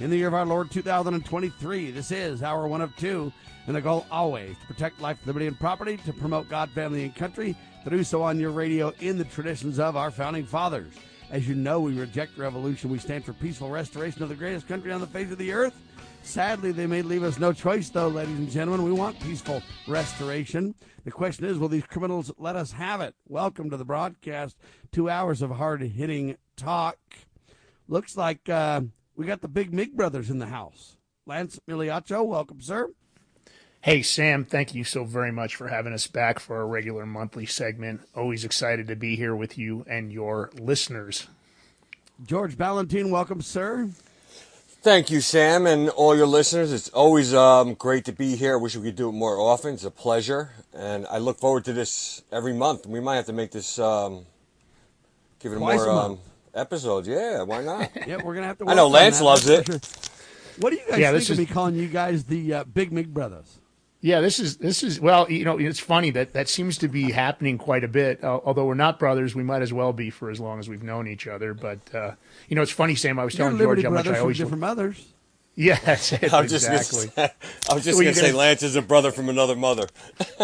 in the year of our Lord 2023. This is hour one of two, and the goal always to protect life, liberty, and property, to promote God, family, and country, to do so on your radio in the traditions of our founding fathers. As you know, we reject revolution. We stand for peaceful restoration of the greatest country on the face of the earth. Sadly, they may leave us no choice, though, ladies and gentlemen. We want peaceful restoration. The question is will these criminals let us have it? Welcome to the broadcast. Two hours of hard hitting talk. Looks like uh, we got the big Mig brothers in the house. Lance Migliaccio, welcome, sir. Hey, Sam, thank you so very much for having us back for our regular monthly segment. Always excited to be here with you and your listeners. George Balloutine, welcome, sir. Thank you, Sam, and all your listeners. It's always um, great to be here. I wish we could do it more often. It's a pleasure, and I look forward to this every month. We might have to make this um, give it Twice more a um, month. episodes. Yeah, why not? Yeah, we're gonna have to. I know Lance that, loves it. What do you guys Yeah, think this of me calling you guys the uh, Big Mig brothers? Yeah, this is this is well, you know, it's funny that that seems to be happening quite a bit. Uh, although we're not brothers, we might as well be for as long as we've known each other. But uh, you know, it's funny, Sam. I was You're George how much brothers I from always different mothers. yeah, that's it, I was just exactly. gonna I was just Were gonna say Lance is a brother from another mother.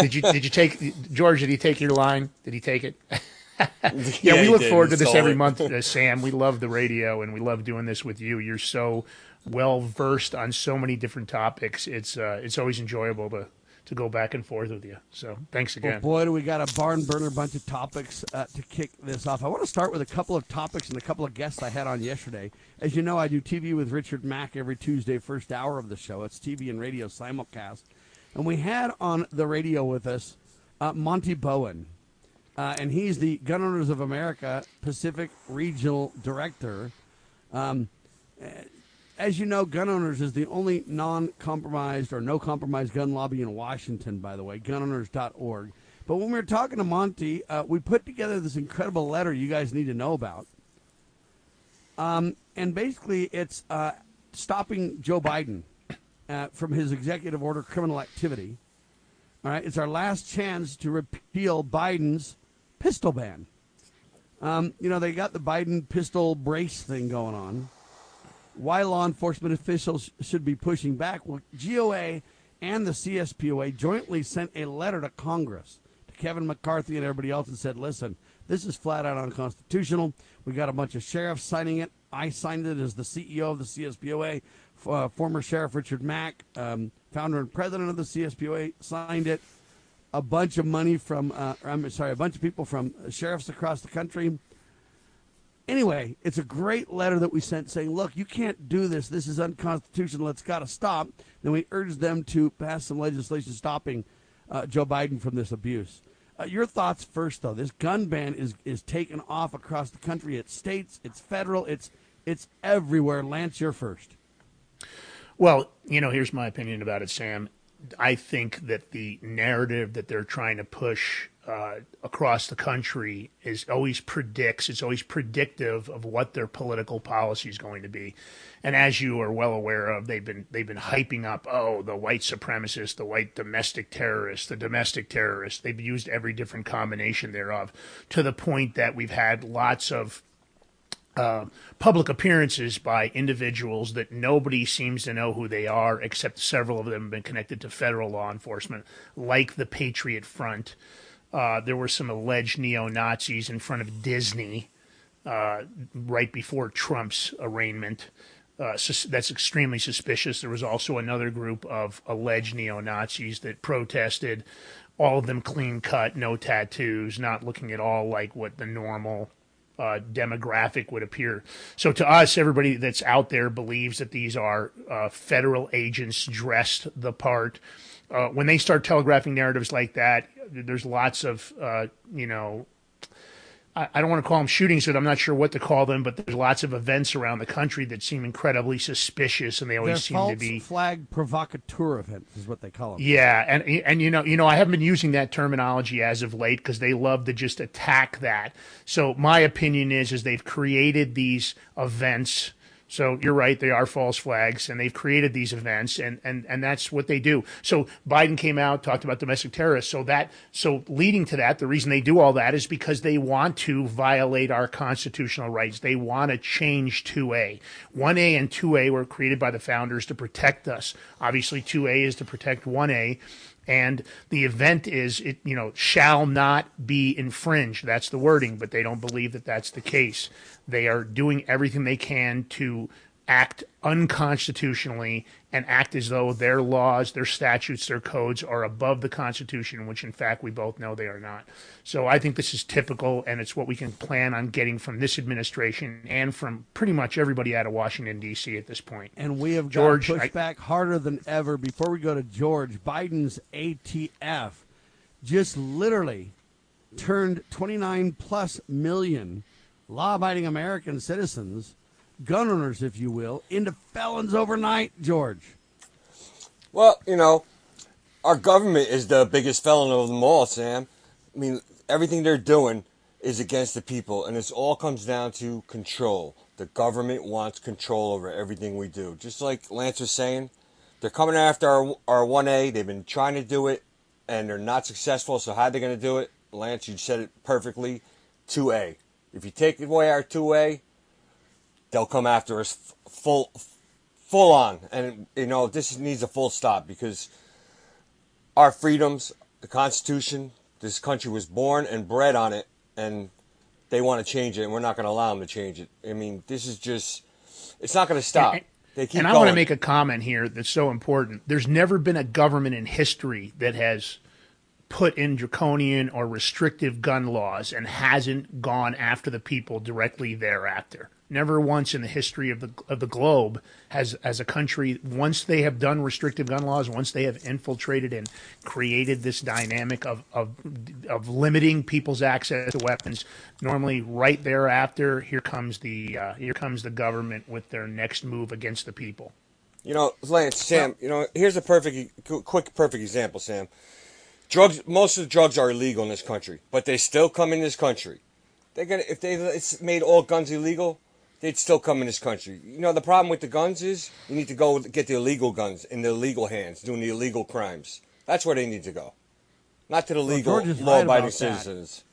did you did you take George? Did he take your line? Did he take it? yeah, Yeah, we look did. forward to this every it. month, uh, Sam. We love the radio and we love doing this with you. You're so well versed on so many different topics. It's uh, it's always enjoyable to to go back and forth with you. So thanks Well, again. boy, do we got a barn burner bunch of topics uh, to kick this off. I want to start with a couple of topics and a couple of guests I had on yesterday. As you know, I do TV with Richard Mack every Tuesday, first hour of the show. It's TV and radio simulcast. And we had on the radio with us uh, Monty Bowen. Uh, and he's the Gun Owners of America Pacific Regional Director. Um, as you know, Gun Owners is the only non compromised or no compromise gun lobby in Washington, by the way, gunowners.org. But when we were talking to Monty, uh, we put together this incredible letter you guys need to know about. Um, and basically, it's uh, stopping Joe Biden uh, from his executive order criminal activity. All right, it's our last chance to repeal Biden's pistol ban. Um, you know, they got the Biden pistol brace thing going on why law enforcement officials should be pushing back. Well, GOA and the CSPOA jointly sent a letter to Congress, to Kevin McCarthy and everybody else, and said, listen, this is flat out unconstitutional. We got a bunch of sheriffs signing it. I signed it as the CEO of the CSPOA. Uh, former Sheriff Richard Mack, um, founder and president of the CSPOA, signed it. A bunch of money from, uh, I'm sorry, a bunch of people from sheriffs across the country Anyway, it's a great letter that we sent saying, look, you can't do this. This is unconstitutional. It's got to stop. Then we urged them to pass some legislation stopping uh, Joe Biden from this abuse. Uh, your thoughts first, though. This gun ban is, is taken off across the country. It's states, it's federal, it's it's everywhere. Lance, you're first. Well, you know, here's my opinion about it, Sam. I think that the narrative that they're trying to push uh, across the country is always predicts, it's always predictive of what their political policy is going to be. And as you are well aware of, they've been they've been hyping up, oh, the white supremacist, the white domestic terrorist, the domestic terrorist. They've used every different combination thereof to the point that we've had lots of uh, public appearances by individuals that nobody seems to know who they are, except several of them have been connected to federal law enforcement, like the Patriot Front. Uh, there were some alleged neo Nazis in front of Disney uh, right before Trump's arraignment. Uh, sus- that's extremely suspicious. There was also another group of alleged neo Nazis that protested, all of them clean cut, no tattoos, not looking at all like what the normal uh, demographic would appear. So to us, everybody that's out there believes that these are uh, federal agents dressed the part. Uh, when they start telegraphing narratives like that, there's lots of uh, you know I, don't want to call them shootings, but I'm not sure what to call them. But there's lots of events around the country that seem incredibly suspicious, and they always They're seem to be flag provocateur events is what they call them. Yeah, and and you know, you know, I haven't been using that terminology as of late because they love to just attack that. So my opinion is, is they've created these events so you're right; they are false flags, and they've created these events, and and and that's what they do. So Biden came out, talked about domestic terrorists. So that so leading to that, the reason they do all that is because they want to violate our constitutional rights. They want to change 2A. 1A and 2A were created by the founders to protect us. Obviously, 2A is to protect 1A and the event is it you know shall not be infringed. That's the wording but they don't believe that that's the case. They are doing everything they can to act unconstitutionally and act as though their laws, their statutes, their codes are above the Constitution, which in fact we both know they are not. So I think this is typical, and it's what we can plan on getting from this administration and from pretty much everybody out of Washington, D.C. at this point. And we have George, got to push I- back harder than ever. Before we go to George, Biden's ATF just literally turned 29 plus million law abiding American citizens, gun owners, if you will, into felons overnight, George. Well, you know, our government is the biggest felon of them all, Sam. I mean, everything they're doing is against the people, and it all comes down to control. The government wants control over everything we do. Just like Lance was saying, they're coming after our, our 1A. They've been trying to do it, and they're not successful. So, how are they going to do it? Lance, you said it perfectly 2A. If you take away our 2A, they'll come after us f- full full on. And you know this needs a full stop because our freedoms the constitution this country was born and bred on it and they want to change it and we're not going to allow them to change it. I mean this is just it's not going to stop. And- they keep and I going. want to make a comment here that's so important. There's never been a government in history that has put in draconian or restrictive gun laws and hasn't gone after the people directly thereafter. Never once in the history of the of the globe has as a country once they have done restrictive gun laws, once they have infiltrated and created this dynamic of of of limiting people's access to weapons. Normally, right thereafter, here comes the uh, here comes the government with their next move against the people. You know, Lance, Sam, you know, here's a perfect, quick, perfect example, Sam. Drugs, most of the drugs are illegal in this country, but they still come in this country. They're gonna, if they it's made all guns illegal, they'd still come in this country. You know, the problem with the guns is you need to go get the illegal guns in the illegal hands, doing the illegal crimes. That's where they need to go, not to the legal, George is right law-abiding about that. citizens.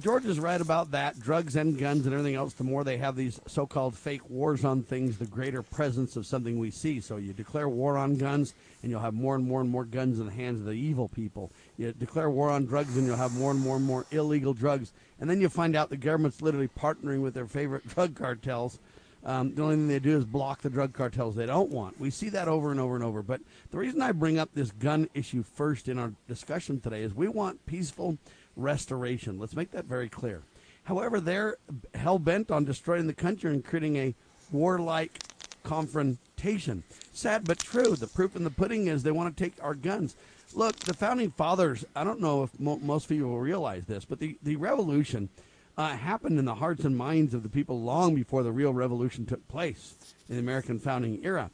George is right about that. Drugs and guns and everything else, the more they have these so called fake wars on things, the greater presence of something we see. So you declare war on guns, and you'll have more and more and more guns in the hands of the evil people. You declare war on drugs, and you'll have more and more and more illegal drugs. And then you find out the government's literally partnering with their favorite drug cartels. Um, the only thing they do is block the drug cartels they don't want. We see that over and over and over. But the reason I bring up this gun issue first in our discussion today is we want peaceful restoration. Let's make that very clear. However, they're hell bent on destroying the country and creating a warlike confrontation. Sad but true. The proof in the pudding is they want to take our guns. Look, the founding fathers, I don't know if mo- most people realize this, but the, the revolution uh, happened in the hearts and minds of the people long before the real revolution took place in the American founding era.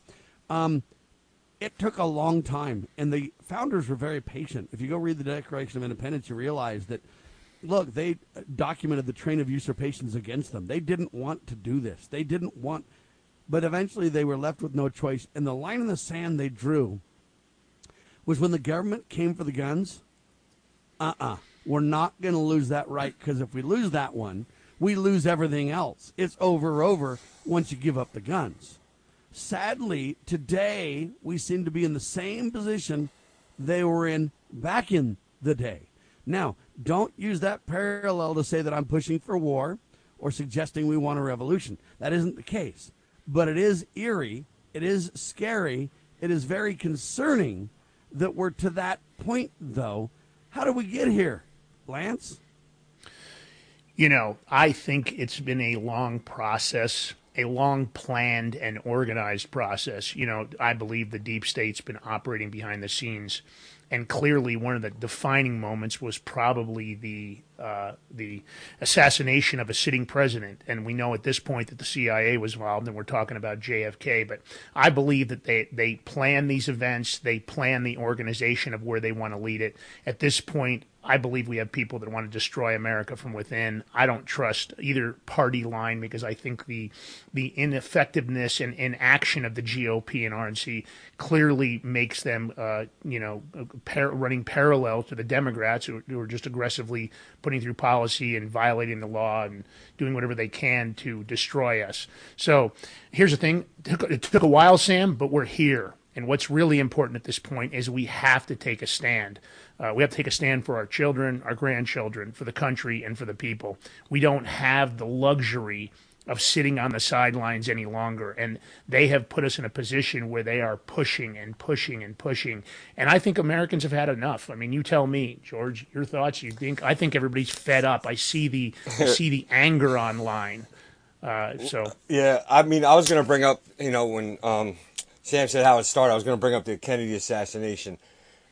Um, it took a long time, and the founders were very patient. If you go read the Declaration of Independence, you realize that, look, they documented the train of usurpations against them. They didn't want to do this. They didn't want, but eventually they were left with no choice. And the line in the sand they drew was when the government came for the guns. Uh uh-uh. uh, we are not going to lose that right because if we lose that one, we lose everything else. It's over over once you give up the guns. Sadly, today we seem to be in the same position they were in back in the day. Now, don't use that parallel to say that I'm pushing for war or suggesting we want a revolution. That isn't the case. But it is eerie, it is scary, it is very concerning that we're to that point, though. How did we get here, Lance? You know, I think it's been a long process, a long planned and organized process. You know, I believe the deep state's been operating behind the scenes and clearly one of the defining moments was probably the uh, the assassination of a sitting president. And we know at this point that the CIA was involved, and we're talking about JFK. But I believe that they they plan these events, they plan the organization of where they want to lead it. At this point, I believe we have people that want to destroy America from within. I don't trust either party line because I think the the ineffectiveness and inaction of the GOP and RNC clearly makes them, uh, you know, par- running parallel to the Democrats who, who, are just aggressively putting through policy and violating the law and doing whatever they can to destroy us. So here's the thing: it took, it took a while, Sam, but we're here. And what's really important at this point is we have to take a stand. Uh, we have to take a stand for our children, our grandchildren, for the country, and for the people. We don't have the luxury of sitting on the sidelines any longer. And they have put us in a position where they are pushing and pushing and pushing. And I think Americans have had enough. I mean, you tell me, George, your thoughts. You think I think everybody's fed up. I see the I see the anger online. Uh, so yeah, I mean, I was going to bring up, you know, when um, Sam said how it started, I was going to bring up the Kennedy assassination,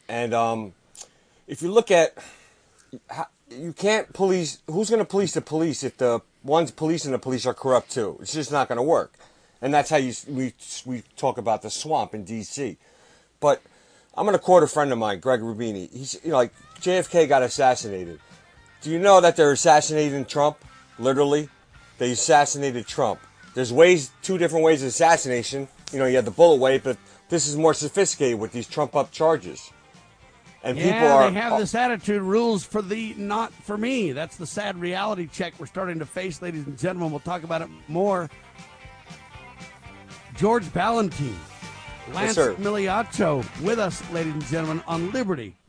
and um, if you look at, you can't police. Who's going to police the police if the ones policing the police are corrupt too? It's just not going to work, and that's how you we we talk about the swamp in D.C. But I'm going to quote a friend of mine, Greg Rubini. He's you know, like JFK got assassinated. Do you know that they're assassinating Trump? Literally, they assassinated Trump. There's ways, two different ways of assassination. You know, you had the bullet way, but this is more sophisticated with these Trump up charges. And yeah, people are. they have this attitude rules for the not for me. That's the sad reality check we're starting to face, ladies and gentlemen. We'll talk about it more. George Balloutine Lance yes, with us, ladies and gentlemen, on Liberty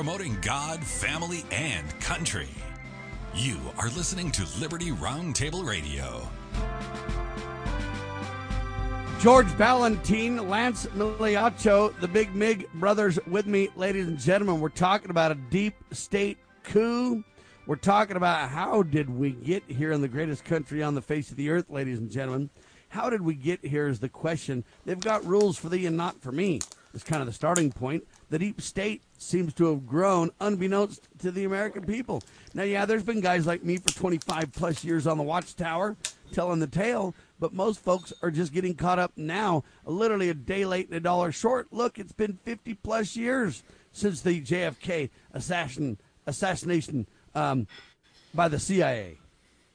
Promoting God, family, and country. You are listening to Liberty Roundtable Radio. George Balloutine, Lance Migliaccio, the Big Mig brothers with me, ladies and gentlemen. We're talking about a deep state coup. We're talking about how did we get here in the greatest country on the face of the earth, ladies and gentlemen. How did we get here is the question. They've got rules for thee and not for me. It's kind of the starting point the deep state seems to have grown unbeknownst to the American people. Now, yeah, there's been guys like me for 25 plus years on the watchtower telling the tale, but most folks are just getting caught up now, literally a day late and a dollar short. Look, it's been 50 plus years since the JFK assassin, assassination um, by the CIA.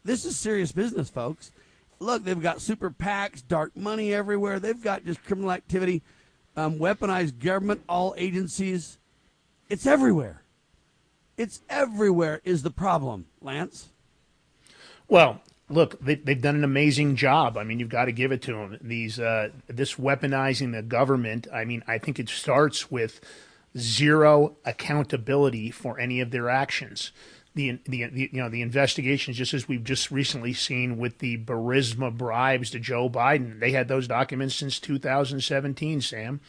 This is serious business, folks. look, they've got super PACs, dark money everywhere. They've got just criminal activity, um, weaponized government, all agencies. It's everywhere. It's everywhere is the problem, Lance. Well, look, they, have done an amazing job. I mean, you've got to give it to them. These uh, this weaponizing the government. I mean, I think it starts with zero accountability for any of their actions. The, the, you know the investigations, just as we've just recently seen with the Burisma bribes to Joe Biden, they had those documents since 2017. Sam,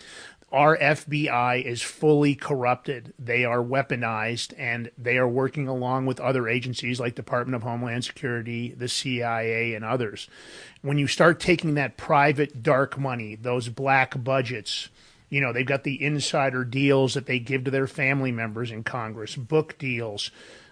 our FBI is fully corrupted. They are weaponized and they are working along with other agencies like Department of Homeland Security, the CIA and others. When you start taking that private dark money, those black budgets, you know, they've got the insider deals that they give to their family members in Congress, book deals,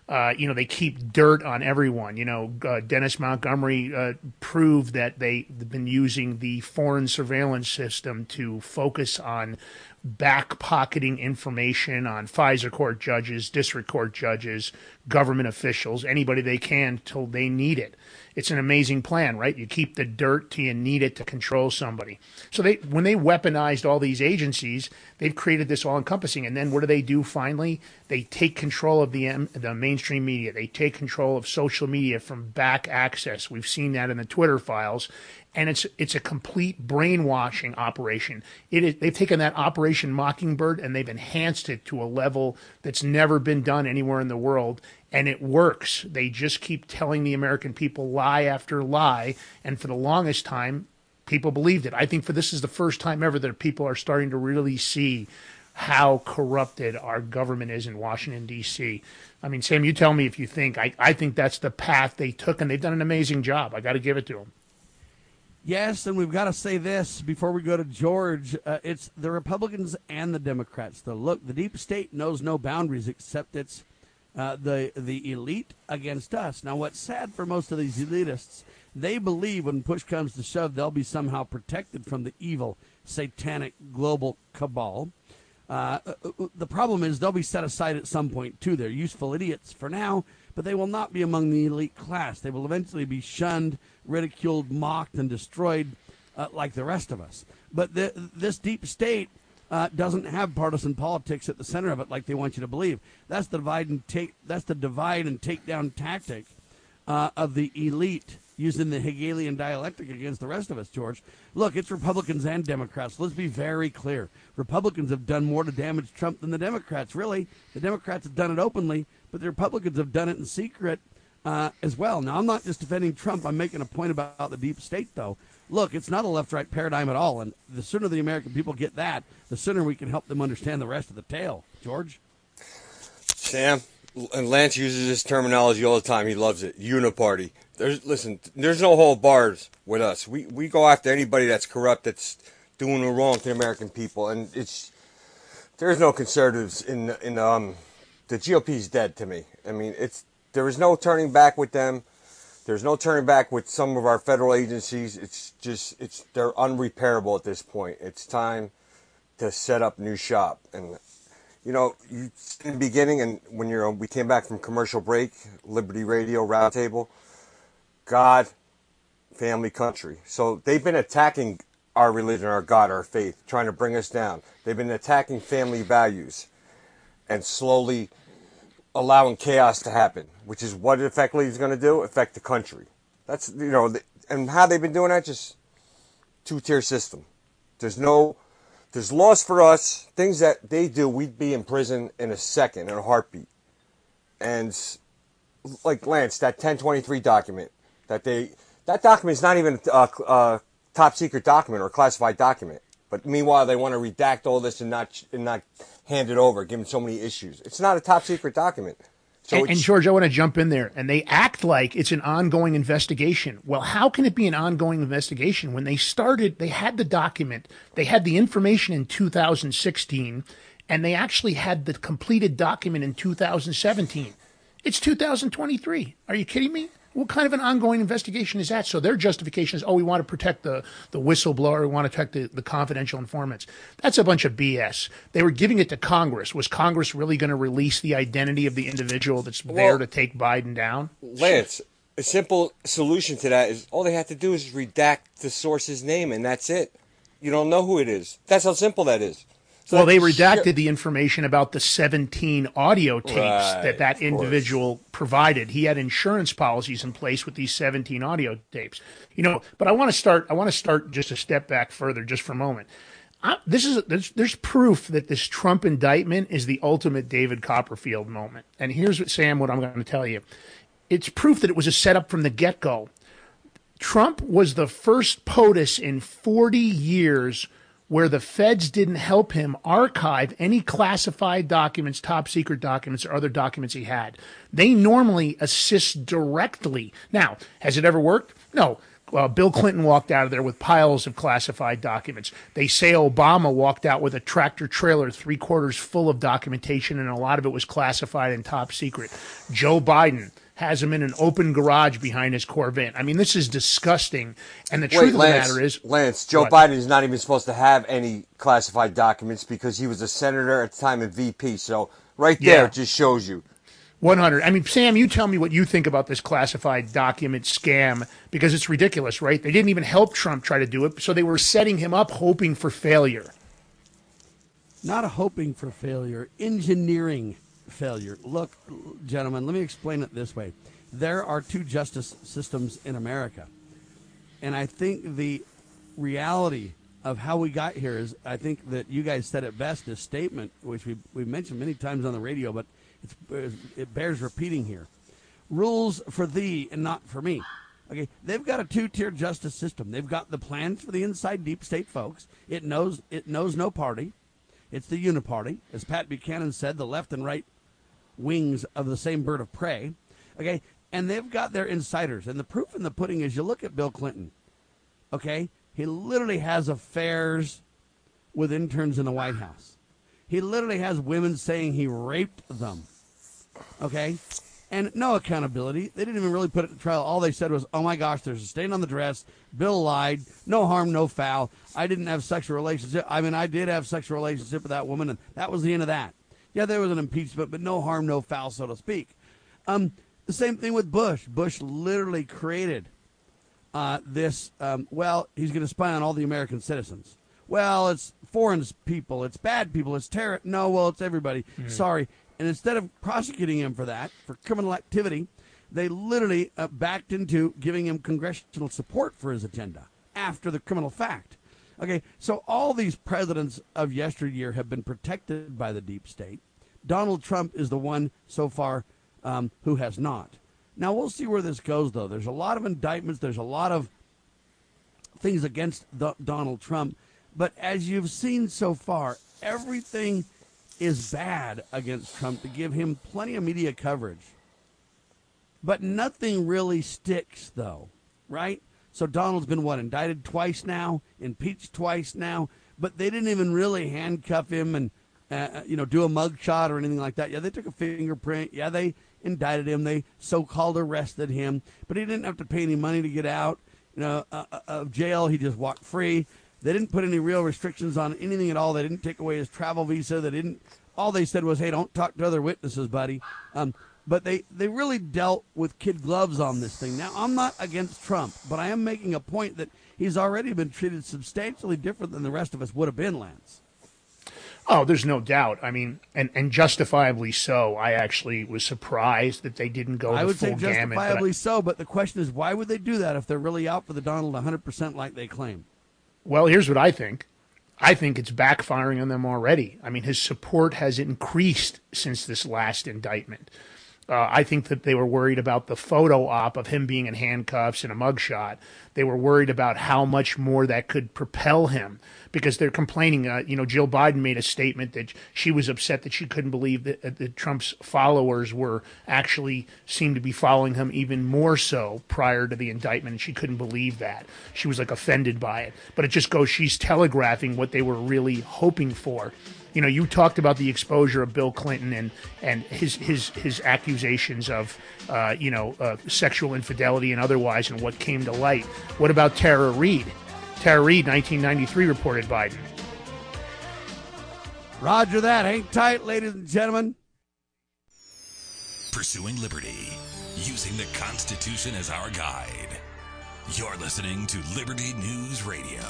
uh, you know, they keep dirt on everyone. You know, uh, Dennis Montgomery uh, proved that they've been using the foreign surveillance system to focus on back pocketing information on FISA court judges, district court judges, government officials, anybody they can till they need it it's an amazing plan, right? You keep the dirt till you need it to control somebody. So they when they weaponized all these agencies, they've created this all encompassing. And then what do they do finally? They take control of the the mainstream media. They take control of social media from back access. We've seen that in the Twitter files. And it's it's a complete brainwashing operation. It is, they've taken that Operation Mockingbird and they've enhanced it to a level that's never been done anywhere in the world and it works. They just keep telling the American people lie after lie, and for the longest time, people believed it. I think for this is the first time ever that people are starting to really see how corrupted our government is in Washington D.C. I mean, Sam, you tell me if you think. I, I think that's the path they took, and they've done an amazing job. I got to give it to them. Yes, and we've got to say this before we go to George. Uh, it's the Republicans and the Democrats. The look, the deep state knows no boundaries except its uh, the the elite against us. Now, what's sad for most of these elitists, they believe when push comes to shove, they'll be somehow protected from the evil, satanic global cabal. Uh, uh, uh, the problem is they'll be set aside at some point too. They're useful idiots for now, but they will not be among the elite class. They will eventually be shunned, ridiculed, mocked, and destroyed uh, like the rest of us. But the, this deep state uh, doesn't have partisan politics at the center of it like they want you to believe. That's the divide and take. That's the divide and take down tactic uh, of the elite using the Hegelian dialectic against the rest of us. George, look, it's Republicans and Democrats. Let's be very clear. Republicans have done more to damage Trump than the Democrats. Really, the Democrats have done it openly, but the Republicans have done it in secret. Uh, as well. Now, I'm not just defending Trump. I'm making a point about the deep state, though look, it's not a left right paradigm at all. And the sooner the American people get that, the sooner we can help them understand the rest of the tale. George? Sam, and Lance uses this terminology all the time. He loves it. Uniparty. There's listen. There's no whole bars with us. We we go after anybody that's corrupt, that's doing the wrong to the American people, and it's there's no conservatives in in um the GOP's dead to me. I mean, it's there is no turning back with them. There's no turning back with some of our federal agencies. It's just it's they're unrepairable at this point. It's time to set up new shop. And you know, you in the beginning and when you're we came back from commercial break, Liberty Radio Roundtable, God, family, country. So they've been attacking our religion, our God, our faith, trying to bring us down. They've been attacking family values and slowly allowing chaos to happen, which is what it effectively is going to do, affect the country. That's, you know, and how they've been doing that, just two tier system. There's no, there's laws for us, things that they do, we'd be in prison in a second, in a heartbeat. And like Lance, that 1023 document that they, that document is not even a, a top secret document or classified document. But meanwhile, they want to redact all this and not and not hand it over, given so many issues. It's not a top secret document. So and, and, George, I want to jump in there. And they act like it's an ongoing investigation. Well, how can it be an ongoing investigation when they started? They had the document, they had the information in 2016, and they actually had the completed document in 2017. It's 2023. Are you kidding me? What kind of an ongoing investigation is that? So their justification is, oh, we want to protect the, the whistleblower, we want to protect the, the confidential informants. That's a bunch of BS. They were giving it to Congress. Was Congress really going to release the identity of the individual that's there to take Biden down? Lance, a simple solution to that is all they have to do is redact the source's name, and that's it. You don't know who it is. That's how simple that is. So well, they redacted shit. the information about the 17 audio tapes Right, that that of course. individual provided. He had insurance policies in place with these 17 audio tapes. You know, but I want to start. I want to start just a step back further, just for a moment. I, this is there's, there's proof that this Trump indictment is the ultimate David Copperfield moment. And here's what Sam, what I'm going to tell you. It's proof that it was a setup from the get go. Trump was the first POTUS in 40 years where the feds didn't help him archive any classified documents, top secret documents, or other documents he had. They normally assist directly. Now, has it ever worked? No. Well, Bill Clinton walked out of there with piles of classified documents. They say Obama walked out with a tractor trailer, three quarters full of documentation, and a lot of it was classified and top secret. Joe Biden has him in an open garage behind his Corvette. I mean, this is disgusting. And the truth Wait, of the matter is, Lance, Joe What? Biden is not even supposed to have any classified documents because he was a senator at the time and VP. So right there, Yeah. it just shows you. 100. I mean, Sam, you tell me what you think about this classified document scam because it's ridiculous, right? They didn't even help Trump try to do it, so they were setting him up hoping for failure. Not hoping for failure, engineering failure. Look, gentlemen, let me explain it this way. There are two justice systems in America. And I think the reality of how we got here is I think that you guys said it best, this statement, which we, we've mentioned many times on the radio, but it bears repeating here. Rules for thee and not for me. Okay, they've got a two-tier justice system. They've got the plans for the inside deep state folks. It knows it knows no party. It's the uniparty, as Pat Buchanan said, the left and right wings of the same bird of prey. Okay, and they've got their insiders, and the proof in the pudding is you look at Bill Clinton. Okay, he literally has affairs with interns in the White House. He literally has women saying he raped them. Okay, and no accountability. They didn't even really put it to trial. All they said was, "Oh my gosh, there's a stain on the dress. Bill lied. No harm, no foul. I didn't have sexual relationship. I mean, I did have sexual relationship with that woman, and that was the end of that. Yeah, there was an impeachment, but no harm, no foul, so to speak. Um, the same thing with Bush. Bush literally created uh, this. Um, well, he's going to spy on all the American citizens. Well, it's foreign people, it's bad people, it's terror. No, well, it's everybody. Sorry. And instead of prosecuting him for that, for criminal activity, they literally uh, backed into giving him congressional support for his agenda after the criminal fact. Okay, so all these presidents of yesteryear have been protected by the deep state. Donald Trump is the one so far um, who has not. Now we'll see where this goes, though. There's a lot of indictments. There's a lot of things against the, Donald Trump, but as you've seen so far, everything is bad against Trump to give him plenty of media coverage. But nothing really sticks, though, right? So Donald's been what indicted twice now, impeached twice now, but they didn't even really handcuff him and uh, you know do a mugshot or anything like that. Yeah, they took a fingerprint. Yeah, they indicted him. They so-called arrested him, but he didn't have to pay any money to get out. You know, uh, uh, of jail, he just walked free. They didn't put any real restrictions on anything at all. They didn't take away his travel visa. They didn't. All they said was, "Hey, don't talk to other witnesses, buddy." Um, but they they really dealt with kid gloves on this thing. Now, I'm not against Trump, but I am making a point that he's already been treated substantially different than the rest of us would have been, Lance. Oh, there's no doubt. I mean, and, and justifiably so. I actually was surprised that they didn't go I would full say but I- justifiably so, but the question is, why would they do that if they're really out for the Donald 100% like they claim? Well, here's what I think. I think it's backfiring on them already. I mean, his support has increased since this last indictment. Uh, I think that they were worried about the photo op of him being in handcuffs and a mugshot. They were worried about how much more that could propel him because they're complaining. Uh, you know, Jill Biden made a statement that she was upset that she couldn't believe that, uh, that Trump's followers were actually seemed to be following him even more so prior to the indictment, and she couldn't believe that. She was like offended by it. But it just goes, she's telegraphing what they were really hoping for you know, you talked about the exposure of Bill Clinton and and his his his accusations of, uh, you know, uh, sexual infidelity and otherwise, and what came to light. What about Tara Reade? Tara Reade, 1993, reported Biden. Roger that. Hang tight, ladies and gentlemen. pursuing liberty, using the Constitution as our guide. You're listening to Liberty News Radio.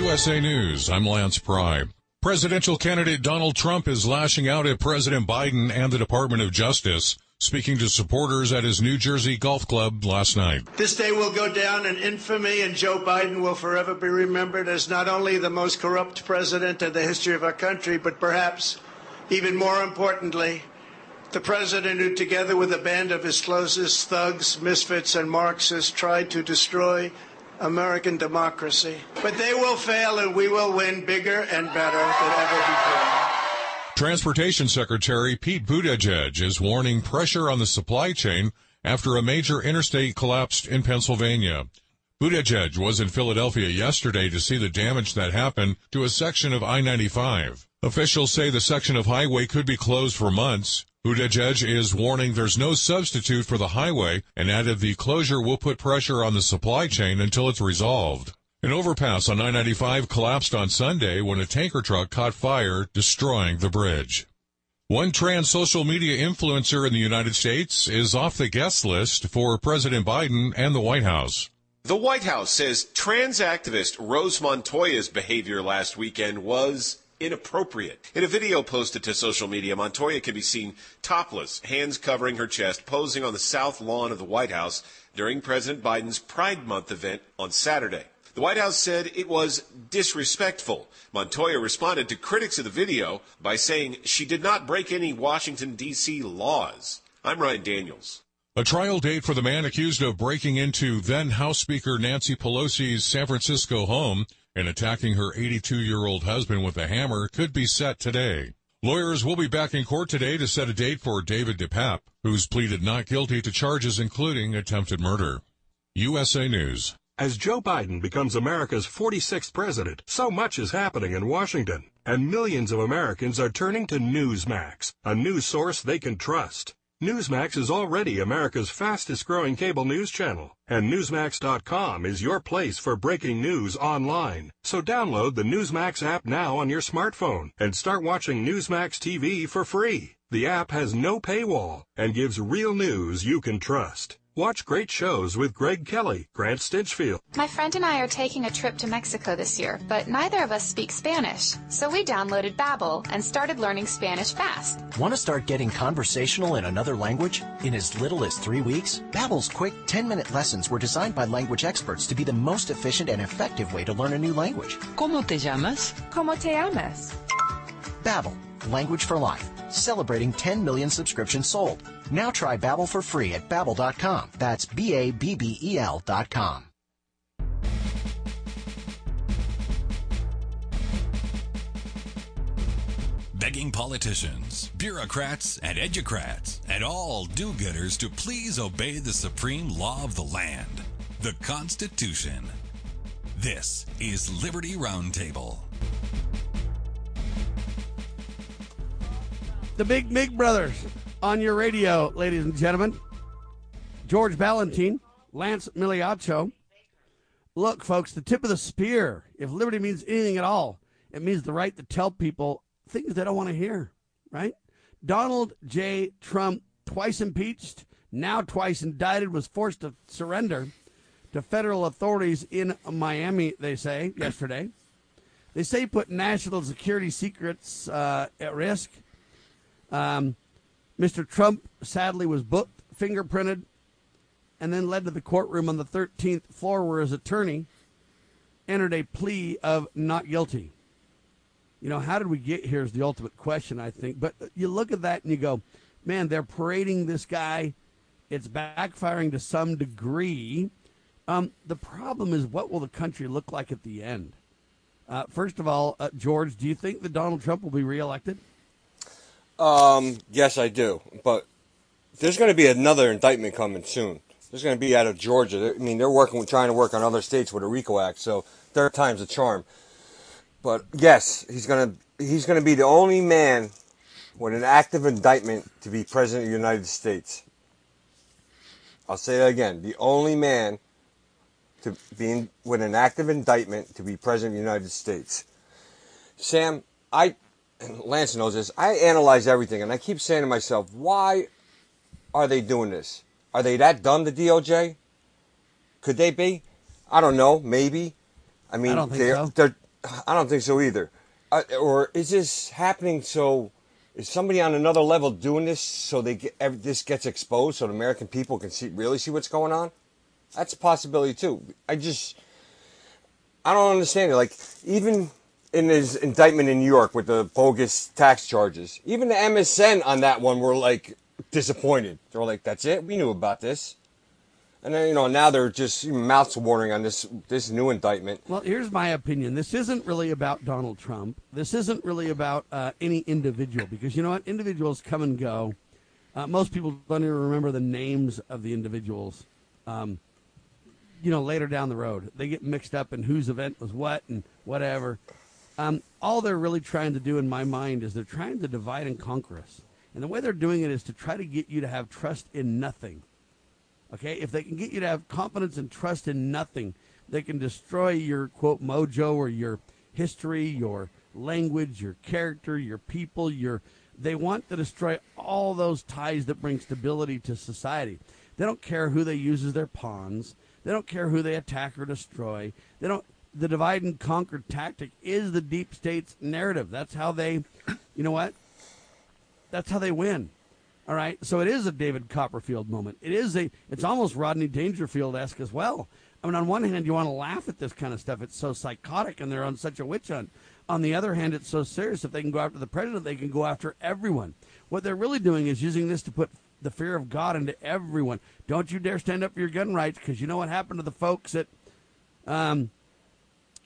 USA News, I'm Lance Pry. Presidential candidate Donald Trump is lashing out at President Biden and the Department of Justice, speaking to supporters at his New Jersey golf club last night. This day will go down in infamy, and Joe Biden will forever be remembered as not only the most corrupt president in the history of our country, but perhaps even more importantly, the president who, together with a band of his closest thugs, misfits, and Marxists, tried to destroy American democracy. But they will fail, and we will win bigger and better than ever before. Transportation Secretary Pete Buttigieg is warning pressure on the supply chain after a major interstate collapsed in Pennsylvania. Buttigieg was in Philadelphia yesterday to see the damage that happened to a section of I-95. Officials say the section of highway could be closed for months. Buttigieg is warning there's no substitute for the highway and added the closure will put pressure on the supply chain until it's resolved. An overpass on I-95 collapsed on Sunday when a tanker truck caught fire, destroying the bridge. One trans social media influencer in the United States is off the guest list for President Biden and the White House. The White House says trans activist Rose Montoya's behavior last weekend was inappropriate. In a video posted to social media, Montoya can be seen topless, hands covering her chest, posing on the south lawn of the White House during President Biden's Pride Month event on Saturday. The White House said it was disrespectful. Montoya responded to critics of the video by saying she did not break any Washington, D.C. laws. I'm Ryan Daniels. A trial date for the man accused of breaking into then House Speaker Nancy Pelosi's San Francisco home and attacking her 82 year old husband with a hammer could be set today. Lawyers will be back in court today to set a date for David DePape, who's pleaded not guilty to charges including attempted murder. USA News. As Joe Biden becomes America's 46th president, so much is happening in Washington, and millions of Americans are turning to Newsmax, a news source they can trust. Newsmax is already America's fastest growing cable news channel, and Newsmax.com is your place for breaking news online. So download the Newsmax app now on your smartphone and start watching Newsmax TV for free. The app has no paywall and gives real news you can trust. Watch great shows with Greg Kelly, Grant Stinchfield. My friend and I are taking a trip to Mexico this year, but neither of us speak Spanish. So we downloaded Babbel and started learning Spanish fast. Want to start getting conversational in another language in as little as 3 weeks? Babbel's quick 10-minute lessons were designed by language experts to be the most efficient and effective way to learn a new language. ¿Cómo te llamas? ¿Cómo te llamas? Babbel, language for life. Celebrating 10 million subscriptions sold. Now try Babbel for free at babbel.com. That's B A B B E L.com. Begging politicians, bureaucrats, and educrats, and all do gooders to please obey the supreme law of the land, the Constitution. This is Liberty Roundtable. The Big Mig Brothers on your radio, ladies and gentlemen. George Balloutine, Lance Migliaccio. Look, folks, the tip of the spear. If liberty means anything at all, it means the right to tell people things they don't want to hear, right? Donald J. Trump, twice impeached, now twice indicted, was forced to surrender to federal authorities in Miami, they say, yesterday. They say put national security secrets uh, at risk. Um, Mr. Trump sadly was booked, fingerprinted, and then led to the courtroom on the 13th floor where his attorney entered a plea of not guilty. You know, how did we get here is the ultimate question, I think. But you look at that and you go, man, they're parading this guy. It's backfiring to some degree. Um, the problem is, what will the country look like at the end? Uh, first of all, uh, George, do you think that Donald Trump will be reelected? Um, yes, I do. But there's going to be another indictment coming soon. There's going to be out of Georgia. I mean, they're working, with, trying to work on other states with a RICO Act, so third time's a charm. But yes, he's going to he's going to be the only man with an active indictment to be president of the United States. I'll say that again: the only man to be in, with an active indictment to be president of the United States. Sam, I Lance knows this. I analyze everything, and I keep saying to myself, why are they doing this? Are they that dumb, the DOJ? Could they be? I don't know. Maybe. I mean, I don't think they're, so. they're, I don't think so either. Uh, or is this happening so? Is somebody on another level doing this so they get this gets exposed so the American people can see really see what's going on? That's a possibility too. I just I don't understand it. Like even in his indictment in New York with the bogus tax charges, even the MSN on that one were like disappointed. They were like, "That's it. We knew about this." And then you know now they're just mouths watering on this this new indictment. Well, here's my opinion. This isn't really about Donald Trump. This isn't really about uh, any individual because you know what? Individuals come and go. Uh, most people don't even remember the names of the individuals. Um, you know, later down the road, they get mixed up in whose event was what and whatever. Um, all they're really trying to do, in my mind, is they're trying to divide and conquer us. And the way they're doing it is to try to get you to have trust in nothing. Okay, if they can get you to have confidence and trust in nothing, they can destroy your quote mojo or your history, your language, your character, your people, your they want to destroy all those ties that bring stability to society. They don't care who they use as their pawns. They don't care who they attack or destroy. They don't the divide and conquer tactic is the deep state's narrative. That's how they you know what? That's how they win. All right, so it is a David Copperfield moment. It is a. It's almost Rodney Dangerfield esque as well. I mean, on one hand, you want to laugh at this kind of stuff. It's so psychotic, and they're on such a witch hunt. On the other hand, it's so serious. If they can go after the president, they can go after everyone. What they're really doing is using this to put the fear of God into everyone. Don't you dare stand up for your gun rights, because you know what happened to the folks that, um,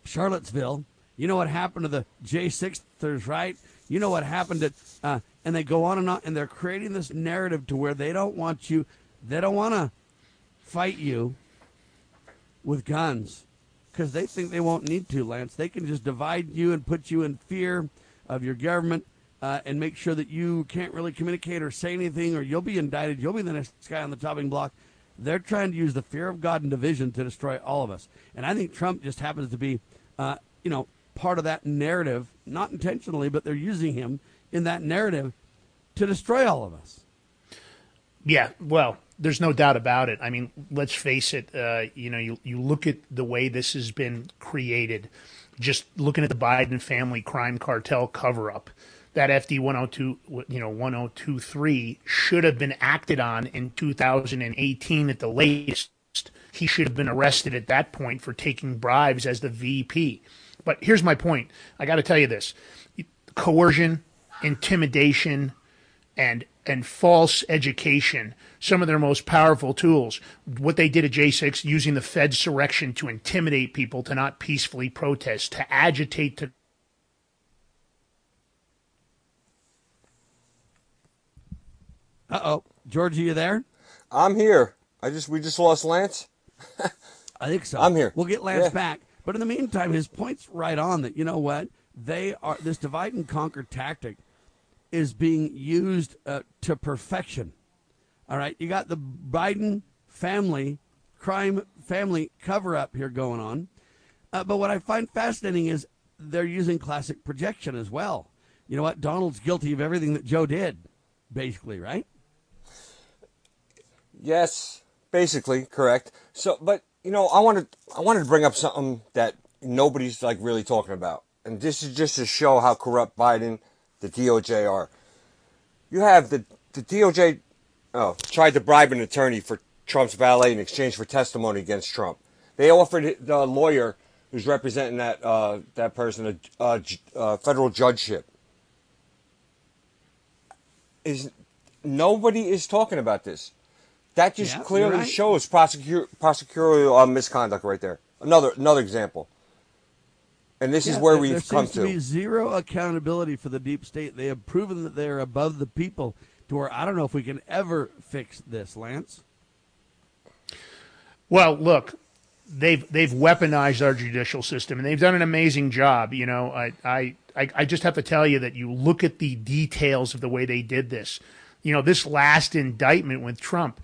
Charlottesville. You know what happened to the J6ers, right? You know what happened to, uh, and they go on and on, and they're creating this narrative to where they don't want you, they don't want to fight you with guns because they think they won't need to, Lance. They can just divide you and put you in fear of your government uh, and make sure that you can't really communicate or say anything, or you'll be indicted. You'll be the next guy on the chopping block. They're trying to use the fear of God and division to destroy all of us. And I think Trump just happens to be, uh, you know, part of that narrative, not intentionally, but they're using him in that narrative to destroy all of us. Yeah, well, there's no doubt about it. I mean, let's face it. Uh, you know, you you look at the way this has been created. Just looking at the Biden family crime cartel cover up, that FD 102, you know, 1023 should have been acted on in 2018 at the latest. He should have been arrested at that point for taking bribes as the VP. But here's my point. I got to tell you this: coercion, intimidation, and and false education, some of their most powerful tools. What they did at J6, using the Fed's surrection to intimidate people to not peacefully protest, to agitate to Uh oh, George, are you there? I'm here. I just we just lost Lance. I think so. I'm here. We'll get Lance Yeah. back. But in the meantime, his point's right on that, you know what? They are, this divide and conquer tactic is being used uh, to perfection. All right. You got the Biden family, crime family cover up here going on. Uh, but what I find fascinating is they're using classic projection as well. You know what? Donald's guilty of everything that Joe did, basically, right? Yes, basically correct. So, but you know, I wanted I wanted to bring up something that nobody's like really talking about, and this is just to show how corrupt Biden, the DOJ are. You have the the DOJ, oh, tried to bribe an attorney for Trump's valet in exchange for testimony against Trump. They offered the lawyer who's representing that uh, that person a federal judgeship. Is nobody is talking about this. That just Yeah, clearly right. shows prosecu- prosecutorial uh, misconduct right there. Another another example. And this is where there- we've there come seems to. be zero accountability for the deep state. They have proven that they're above the people to where I don't know if we can ever fix this, Lance. Well, look, they've they've weaponized our judicial system, and they've done an amazing job. You know, I I I I just have to tell you that you look at the details of the way they did this. You know, this last indictment with Trump,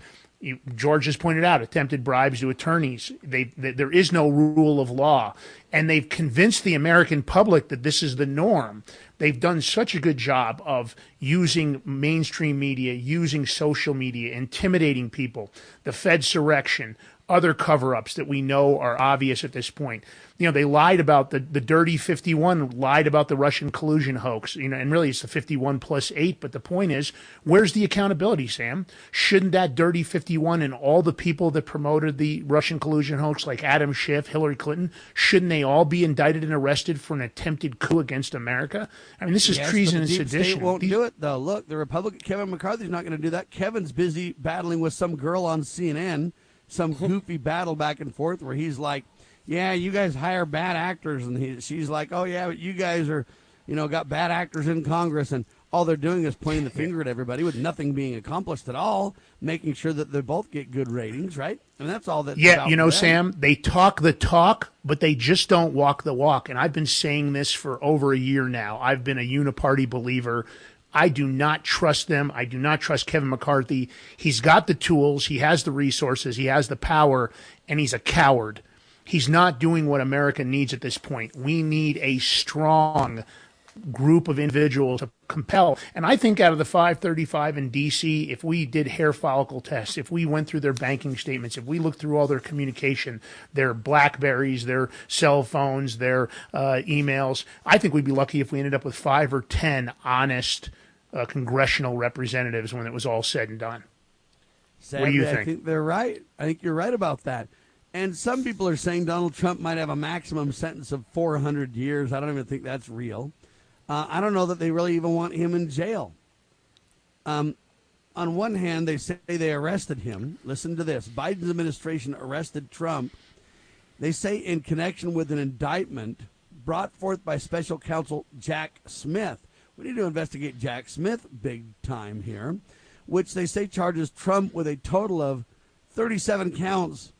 George has pointed out attempted bribes to attorneys. They, they, there is no rule of law, and they've convinced the American public that this is the norm. They've done such a good job of using mainstream media, using social media, intimidating people. The Fedsurrection, other cover-ups that we know are obvious at this point. You know, they lied about the, the dirty 51, lied about the Russian collusion hoax, you know, and really it's the 51 plus 8, but the point is, where's the accountability, Sam? Shouldn't that dirty 51 and all the people that promoted the Russian collusion hoax like Adam Schiff, Hillary Clinton, shouldn't they all be indicted and arrested for an attempted coup against America? I mean, this is Yes, treason and sedition. State won't These- do it though. Look, the Republican Kevin McCarthy's not going to do that. Kevin's busy battling with some girl on CNN, some goofy battle back and forth where he's like, "Yeah, you guys hire bad actors," and he, she's like, "Oh yeah, but you guys are, you know, got bad actors in Congress," and all they're doing is pointing the finger at everybody with nothing being accomplished at all, making sure that they both get good ratings, right? And that's all that. Yeah, you know, Sam, they talk the talk, but they just don't walk the walk. And I've been saying this for over a year now. I've been a uniparty believer. I do not trust them. I do not trust Kevin McCarthy. He's got the tools, he has the resources, he has the power, and he's a coward. He's not doing what America needs at this point. We need a strong group of individuals to compel. And I think out of the 535 in DC, if we did hair follicle tests, if we went through their banking statements, if we looked through all their communication, their Blackberries, their cell phones, their uh, emails, I think we'd be lucky if we ended up with five or 10 honest uh, congressional representatives when it was all said and done. what do you Sadly, I think? think they're right. I think you're right about that. And some people are saying Donald Trump might have a maximum sentence of 400 years. I don't even think that's real. Uh, I don't know that they really even want him in jail. Um, on one hand, they say they arrested him. Listen to this Biden's administration arrested Trump. They say in connection with an indictment brought forth by special counsel Jack Smith. We need to investigate Jack Smith big time here, which they say charges Trump with a total of 37 counts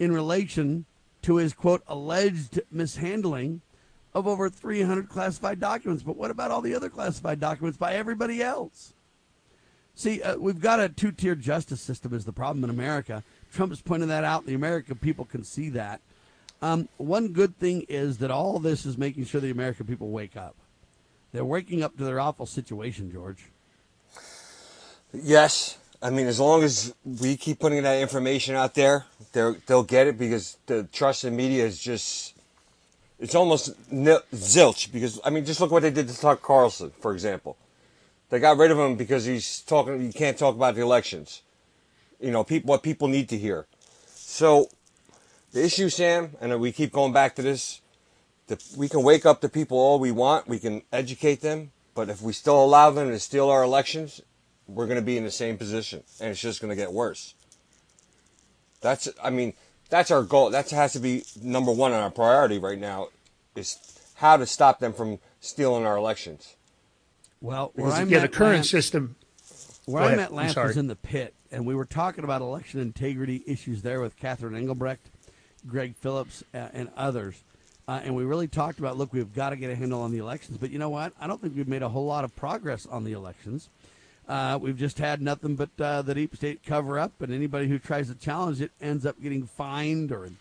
in relation to his quote alleged mishandling of over 300 classified documents. But what about all the other classified documents by everybody else? See, uh, we've got a two tier justice system, is the problem in America. Trump's pointing that out. The American people can see that. Um, one good thing is that all this is making sure the American people wake up. They're waking up to their awful situation, George. Yes, I mean as long as we keep putting that information out there, they'll get it because the trust in media is just it's almost nil, zilch. Because I mean, just look what they did to Tucker Carlson, for example. They got rid of him because he's talking. You can't talk about the elections. You know, people what people need to hear. So the issue, Sam, and we keep going back to this. The, we can wake up the people all we want. We can educate them, but if we still allow them to steal our elections, we're going to be in the same position, and it's just going to get worse. That's, I mean, that's our goal. That has to be number one on our priority right now, is how to stop them from stealing our elections. Well, Because, where I'm yeah, the current Lance- system. Where I'm ahead. at, I'm Lance, was in the pit, and we were talking about election integrity issues there with Catherine Engelbrecht, Greg Phillips, uh, and others. Uh, and we really talked about, look, we've got to get a handle on the elections. But you know what? I don't think we've made a whole lot of progress on the elections. Uh, we've just had nothing but uh, the deep state cover up, and anybody who tries to challenge it ends up getting fined or in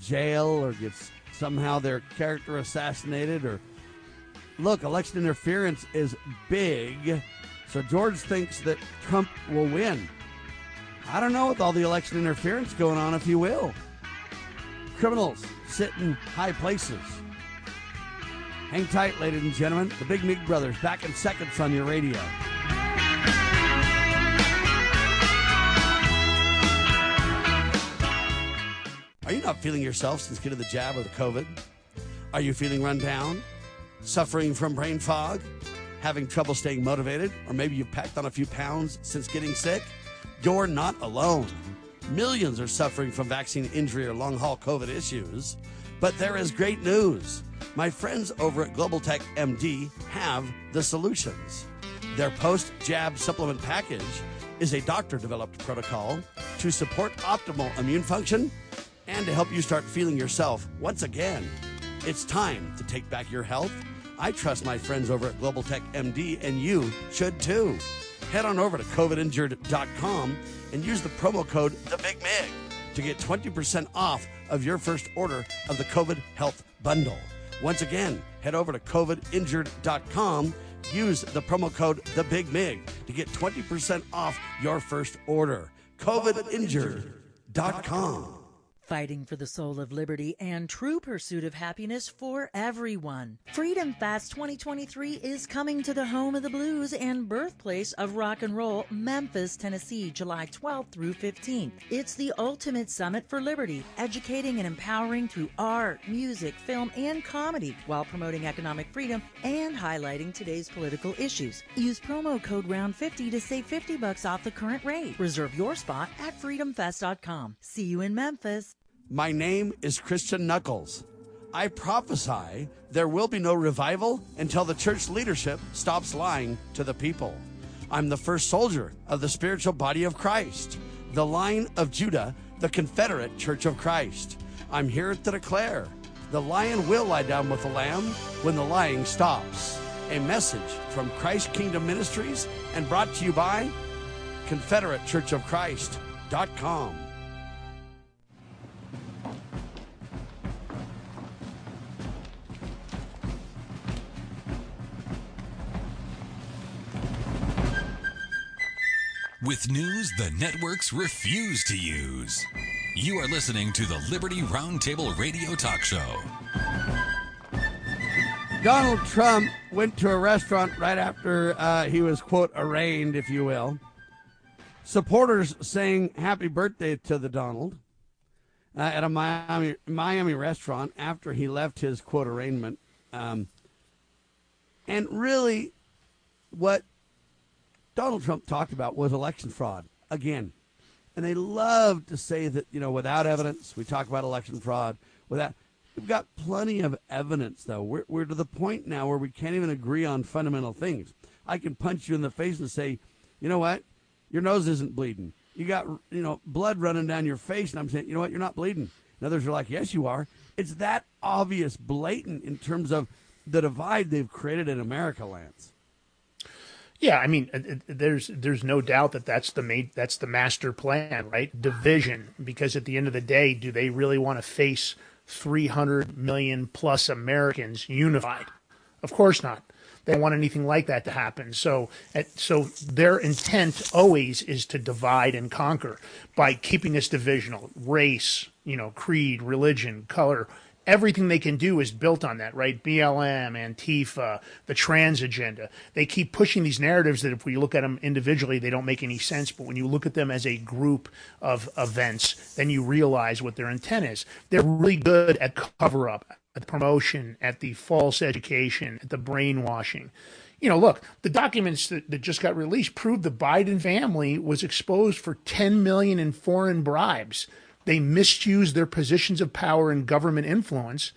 jail or gets somehow their character assassinated or look, election interference is big. So George thinks that Trump will win. I don't know with all the election interference going on, if he will. Criminals sit in high places. Hang tight, ladies and gentlemen. The Big Mig Brothers back in seconds on your radio. Are you not feeling yourself since getting the jab of the COVID? Are you feeling run down? Suffering from brain fog? Having trouble staying motivated? Or maybe you've packed on a few pounds since getting sick? You're not alone. Millions are suffering from vaccine injury or long haul COVID issues. But there is great news. My friends over at Global Tech MD have the solutions. Their post jab supplement package is a doctor developed protocol to support optimal immune function and to help you start feeling yourself once again. It's time to take back your health. I trust my friends over at Global Tech MD, and you should too. head on over to covidinjured.com and use the promo code the Big Mig to get 20% off of your first order of the COVID Health Bundle. Once again, head over to covidinjured.com. Use the promo code the Big Mig to get 20% off your first order. covidinjured.com. Fighting for the soul of liberty and true pursuit of happiness for everyone. Freedom Fest 2023 is coming to the home of the blues and birthplace of rock and roll, Memphis, Tennessee, July 12th through 15th. It's the ultimate summit for liberty, educating and empowering through art, music, film, and comedy while promoting economic freedom and highlighting today's political issues. Use promo code ROUND50 to save 50 bucks off the current rate. Reserve your spot at freedomfest.com. See you in Memphis. My name is Christian Knuckles. I prophesy there will be no revival until the church leadership stops lying to the people. I'm the first soldier of the spiritual body of Christ, the line of Judah, the Confederate Church of Christ. I'm here to declare the lion will lie down with the lamb when the lying stops. A message from Christ Kingdom Ministries and brought to you by ConfederateChurchOfChrist.com. With news the networks refuse to use. You are listening to the Liberty Roundtable Radio Talk Show. Donald Trump went to a restaurant right after uh, he was, quote, arraigned, if you will. Supporters saying happy birthday to the Donald uh, at a Miami, Miami restaurant after he left his, quote, arraignment. Um, and really, what Donald Trump talked about was election fraud again. And they love to say that, you know, without evidence, we talk about election fraud. Without, we've got plenty of evidence, though. We're, we're to the point now where we can't even agree on fundamental things. I can punch you in the face and say, you know what? Your nose isn't bleeding. You got, you know, blood running down your face. And I'm saying, you know what? You're not bleeding. And others are like, yes, you are. It's that obvious, blatant in terms of the divide they've created in America, Lance. Yeah, I mean, uh, uh, there's there's no doubt that that's the main, that's the master plan, right? Division, because at the end of the day, do they really want to face 300 million plus Americans unified? Of course not. They don't want anything like that to happen. So, so their intent always is to divide and conquer by keeping us divisional, race, you know, creed, religion, color, everything they can do is built on that, right? BLM, Antifa, the trans agenda. They keep pushing these narratives that if we look at them individually, they don't make any sense. But when you look at them as a group of events, then you realize what their intent is. They're really good at cover up, at promotion, at the false education, at the brainwashing you know, look, the documents that, that just got released prove the Biden family was exposed for 10 million in foreign bribes. They misused their positions of power and government influence.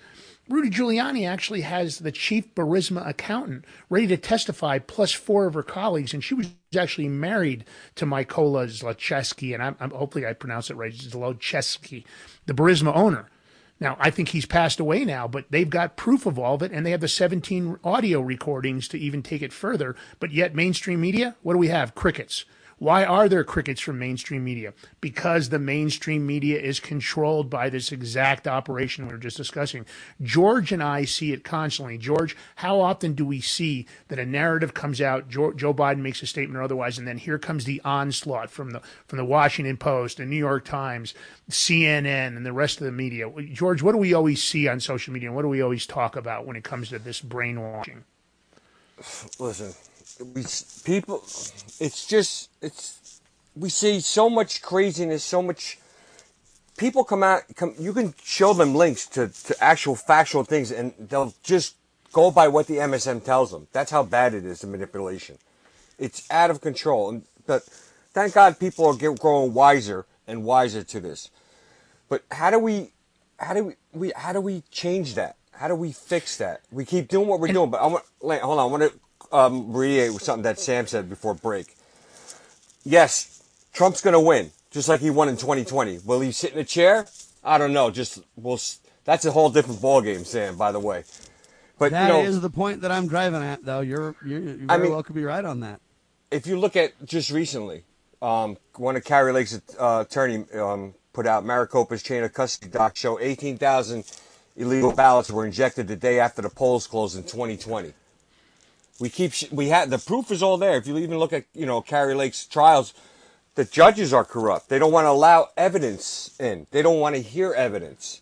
Rudy Giuliani actually has the chief Burisma accountant ready to testify, plus four of her colleagues, and she was actually married to Mykola Zlochevsky, and I'm, I'm, hopefully I pronounce it right, Zlochevsky, the Burisma owner. Now, I think he's passed away now, but they've got proof of all of it, and they have the 17 audio recordings to even take it further. But yet, mainstream media, what do we have? Crickets. Why are there crickets from mainstream media? Because the mainstream media is controlled by this exact operation we were just discussing. George and I see it constantly. George, how often do we see that a narrative comes out, Joe, Joe Biden makes a statement or otherwise, and then here comes the onslaught from the from the Washington Post, the New York Times, CNN, and the rest of the media. George, what do we always see on social media? And what do we always talk about when it comes to this brainwashing? Listen, we people it's just it's we see so much craziness so much people come out come you can show them links to, to actual factual things and they'll just go by what the msm tells them. That's how bad it is the manipulation. It's out of control and but thank god people are get, growing wiser and wiser to this. But how do we how do we, we how do we change that? How do we fix that? We keep doing what we're doing but i want hold on i want to um, reiterate something that Sam said before break. Yes, Trump's going to win, just like he won in 2020. Will he sit in a chair? I don't know. Just we'll. That's a whole different ballgame, Sam. By the way, but that you know, is the point that I'm driving at, though. You're, you're you very I mean, well could be right on that. if you look at just recently, um, one of Kari Lake's uh, attorney um, put out Maricopa's chain of custody docs show 18,000 illegal ballots were injected the day after the polls closed in 2020. We keep we had the proof is all there. If you even look at you know Kari Lake's trials, the judges are corrupt. They don't want to allow evidence in. They don't want to hear evidence.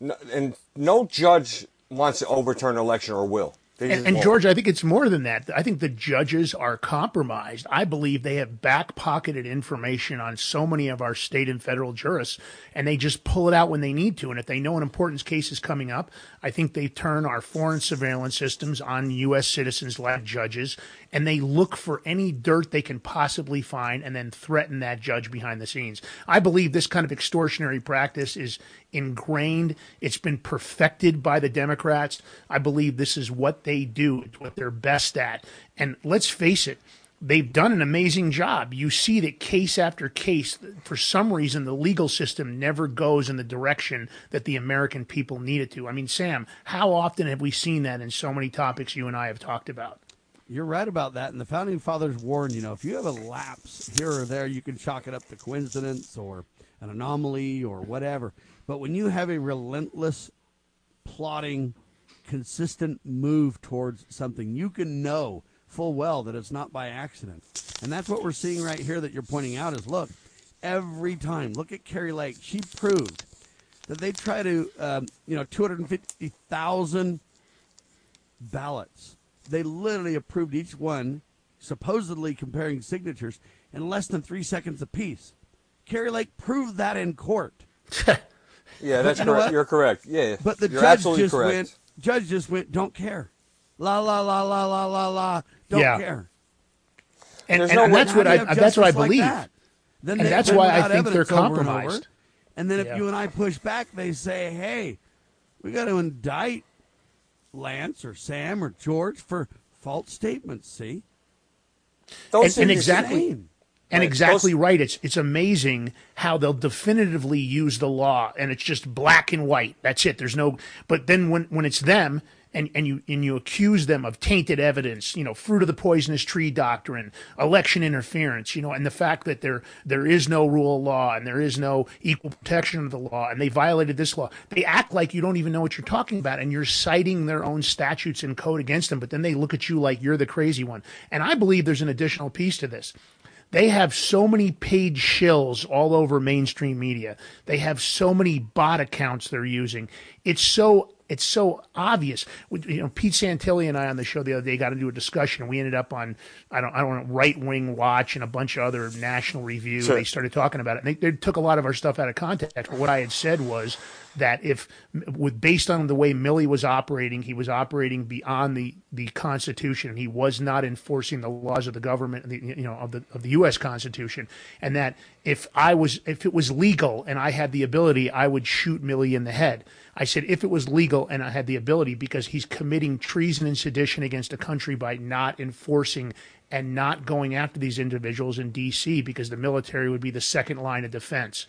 No, and no judge wants to overturn an election or will. And, and. George, I think it's more than that. I think the judges are compromised. I believe they have back pocketed information on so many of our state and federal jurists, and they just pull it out when they need to. And if they know an important case is coming up, I think they turn our foreign surveillance systems on U.S. citizens like judges, and they look for any dirt they can possibly find and then threaten that judge behind the scenes. I believe this kind of extortionary practice is ingrained. It's been perfected by the Democrats. I believe this is what they do. It's what they're best at. And let's face it, they've done an amazing job. You see that case after case, for some reason, the legal system never goes in the direction that the American people need it to. I mean, Sam, how often have we seen that in so many topics you and I have talked about? You're right about that. And the founding fathers warned, you know, if you have a lapse here or there, you can chalk it up to coincidence or an anomaly or whatever. But when you have a relentless, plotting, consistent move towards something, you can know full well that it's not by accident. And that's what we're seeing right here that you're pointing out is look, every time, look at Kari Lake. She proved that they try to, um, you know, 250,000 ballots. They literally approved each one, supposedly comparing signatures, in less than three seconds apiece. Kari Lake proved that in court. Yeah, that's you correct. You're correct. Yeah, But the you're judge just correct. went. Judge just went. Don't care. La la la la la la la. Don't Yeah. care. And, and, no and that's what I uh, that's what I justice like believe. that? Then and they- that's then why I without think they're evidence over and over, compromised. And then if Yeah. you and I push back, they say, "Hey, we got to indict Lance or Sam or George for false statements." See, and, and exactly Insane. and Right. exactly Those- right it's it's amazing how they'll definitively use the law and it's just black and white that's it there's no but then when when it's them and, and you and you accuse them of tainted evidence, you know, fruit of the poisonous tree doctrine, election interference, you know, and the fact that there there is no rule of law and there is no equal protection of the law, and they violated this law. They act like you don't even know what you're talking about, and you're citing their own statutes and code against them. But then they look at you like you're the crazy one. And I believe there's an additional piece to this. They have so many paid shills all over mainstream media. They have so many bot accounts they're using. It's so it's so obvious. We- You know, Pete Santilli and I on the show the other day got into a discussion, and we ended up on I don't I don't know Right Wing Watch and a bunch of other national review. Sure. They started talking about it. And they, they took a lot of our stuff out of context. But what I had said was that if with based on the way Milley was operating, he was operating beyond the the Constitution, and he was not enforcing the laws of the government, the, you know, of the of the U.S. Constitution, and that if I was if it was legal and I had the ability, I would shoot Milley in the head. I said if it was legal and I had the ability, because he's committing treason and sedition against a country by not enforcing and not going after these individuals in D.C. because the military would be the second line of defense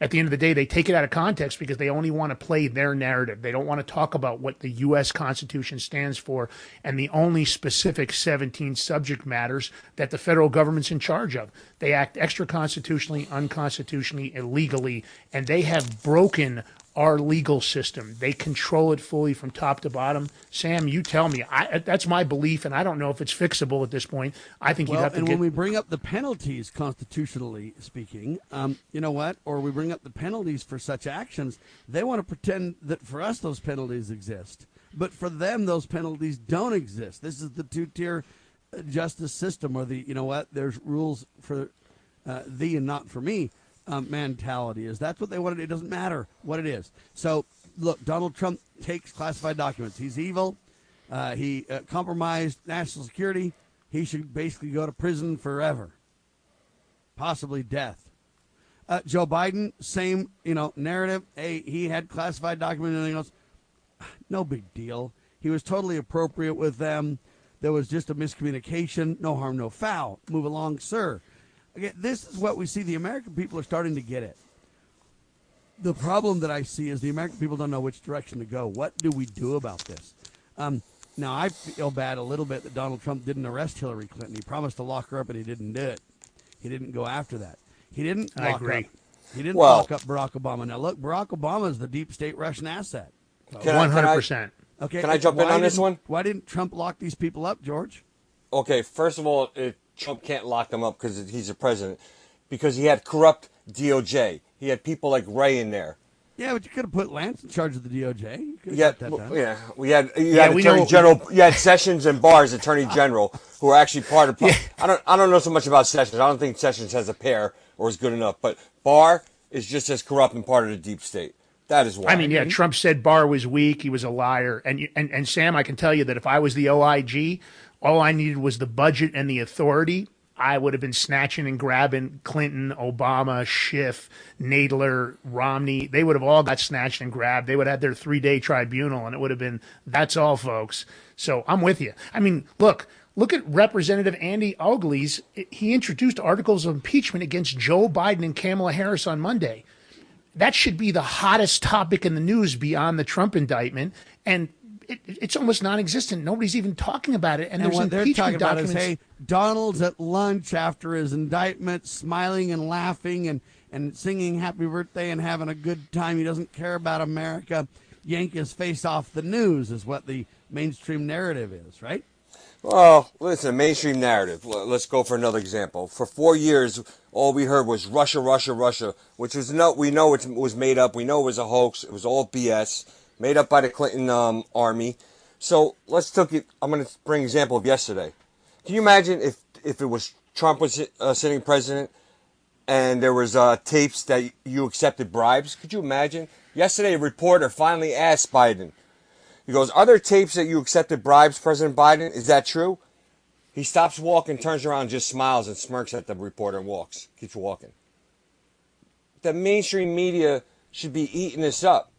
at the end of the day, they take it out of context because they only want to play their narrative. They don't want to talk about what the U.S. Constitution stands for and the only specific 17 subject matters that the federal government's in charge of. They act extra constitutionally, unconstitutionally, illegally, and they have broken our legal system. They control it fully from top to bottom. Sam, you tell me. I, that's my belief, and I don't know if it's fixable at this point. I think well, you'd have to and get. when we bring up the penalties, constitutionally speaking, um, you know what? Or we bring up the penalties for such actions, they want to pretend that for us those penalties exist, but for them those penalties don't exist. This is the two-tier uh, justice system, or the you know what? There's rules for uh, thee and not for me um, mentality. Is that's what they wanted? It doesn't matter what it is. So look, Donald Trump takes classified documents. He's evil. Uh, he uh, compromised national security. He should basically go to prison forever, possibly death. Uh, Joe Biden, same you know narrative. Hey, he had classified documents and everything else. No big deal. He was totally appropriate with them. There was just a miscommunication. No harm, no foul. Move along, sir. Again, this is what we see. The American people are starting to get it. The problem that I see is the American people don't know which direction to go. What do we do about this? Um, Now I feel bad a little bit that Donald Trump didn't arrest Hillary Clinton. He promised to lock her up, and he didn't do it. He didn't go after that. He didn't I agree. up. He didn't Well- lock up Barack Obama. Now look, Barack Obama is the deep state Russian asset. Can I- can I- 100%. Okay. Can I jump in on this one? Why didn't Trump lock these people up, George? Okay, first of all, it, Trump can't lock them up because he's a president. Because he had corrupt DOJ. He had people like Ray in there. Yeah, but you could have put Lance in charge of the DOJ. You Yeah, got that w- yeah. We had you Yeah, had Attorney know- General. You had Sessions and Barr's Attorney General, who are actually part of. Yeah. I don't. I don't know so much about Sessions. I don't think Sessions has a pair or is good enough. But Barr is just as corrupt and part of the deep state. That is why. I mean, yeah, Trump said Barr was weak. He was a liar. And, you- and, and Sam, I can tell you that if I was the OIG, all I needed was the budget and the authority. I would have been snatching and grabbing Clinton, Obama, Schiff, Nadler, Romney. They would have all got snatched and grabbed. They would have had their three day tribunal, and it would have been that's all, folks. So I'm with you. I mean, look, look at Representative Andy Ogles. He introduced articles of impeachment against Joe Biden and Kamala Harris on Monday that should be the hottest topic in the news beyond the Trump indictment, and it, it's almost non-existent. Nobody's even talking about it, and, And, there's what they're impeachment talking about is, documents. hey, Donald's at lunch after his indictment, smiling and laughing and, and singing happy birthday and having a good time. He doesn't care about America. Yank his face off the news is what the mainstream narrative is, right? Well, listen, mainstream narrative. Let's go for another example. For four years, all we heard was Russia, Russia, Russia, which was no, we know it was made up. We know it was a hoax. It was all BS, made up by the Clinton um, army. So let's take it. I'm going to bring example of yesterday. Can you imagine if if it was Trump was uh, sitting president and there was uh, tapes that you accepted bribes? Could you imagine? Yesterday, a reporter finally asked Biden. He goes, Are there tapes that you accepted bribes, President Biden? Is that true? He stops walking, turns around, just smiles and smirks at the reporter and walks, keeps walking. The mainstream media should be eating this up.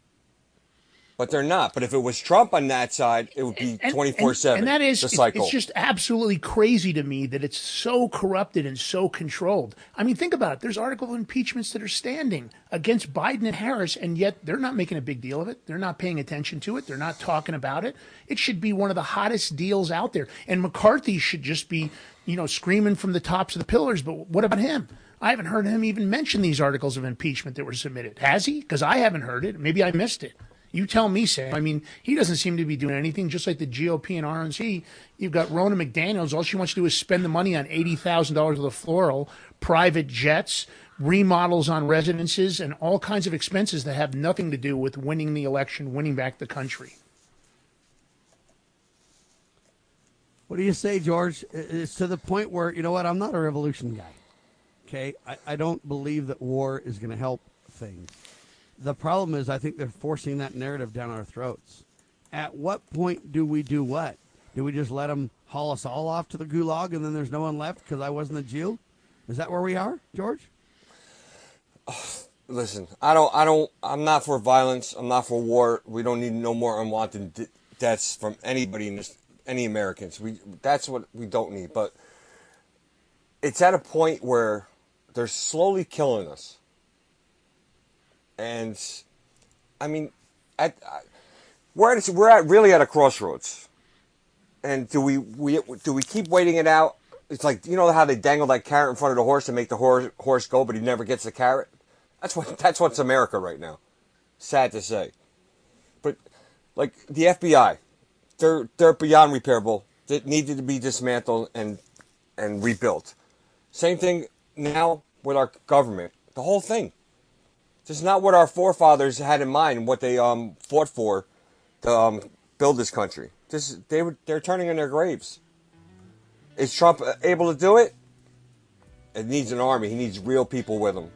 But they're not. But if it was Trump on that side, it would be 24 7. And that is, the cycle. it's just absolutely crazy to me that it's so corrupted and so controlled. I mean, think about it. There's article of impeachments that are standing against Biden and Harris, and yet they're not making a big deal of it. They're not paying attention to it. They're not talking about it. It should be one of the hottest deals out there. And McCarthy should just be, you know, screaming from the tops of the pillars. But what about him? I haven't heard him even mention these articles of impeachment that were submitted. Has he? Because I haven't heard it. Maybe I missed it. You tell me, Sam. I mean, he doesn't seem to be doing anything. Just like the GOP and RNC, you've got Ronna McDaniel's. All she wants to do is spend the money on eighty thousand dollars worth of floral, private jets, remodels on residences, and all kinds of expenses that have nothing to do with winning the election, winning back the country. What do you say, George? It's to the point where, you know what, I'm not a revolution guy. Okay? I, I don't believe that war is going to help things. The problem is, I think they're forcing that narrative down our throats. At what point do we do what? Do we just let them haul us all off to the gulag and then there's no one left because I wasn't a Jew? Is that where we are, George? Listen, I don't, I don't, I'm not for violence. I'm not for war. We don't need no more unwanted deaths from anybody in this, any Americans. We, that's what we don't need. But it's at a point where they're slowly killing us. And, I mean, at, we're at, we're at really at a crossroads. And do we, we, do we keep waiting it out? It's like, you know how they dangle that carrot in front of the horse to make the horse, horse go, but he never gets the carrot? That's what that's what's America right now. Sad to say, but like the FBI, they're they're beyond repairable. They needed to be dismantled and and rebuilt. Same thing now with our government. The whole thing. This is not what our forefathers had in mind. What they um fought for to um, build this country. This they they're turning in their graves. Is Trump able to do it? It needs an army. He needs real people with him.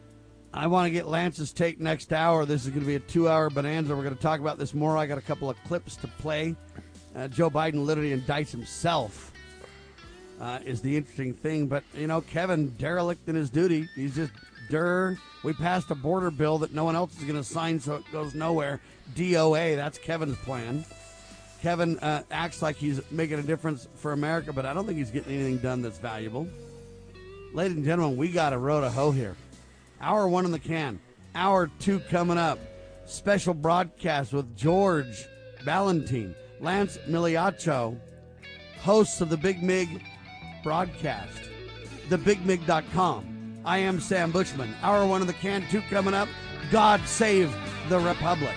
I want to get Lance's take next hour. This is going to be a two hour bonanza. We're going to talk about this more. I got a couple of clips to play. Uh, Joe Biden literally indicts himself, uh, is the interesting thing. But, you know, Kevin, derelict in his duty. He's just, We passed a border bill that no one else is going to sign, so it goes nowhere. DOA, that's Kevin's plan. Kevin uh, acts like he's making a difference for America, but I don't think he's getting anything done that's valuable. Ladies and gentlemen, we got a road to hoe here. Hour one in the can. Hour two coming up. Special broadcast with George Balloutine. Lance Migliaccio, hosts of the Big Mig broadcast, thebigmig.com. I am Sam Bushman. Hour one of the can two coming up. God save the Republic.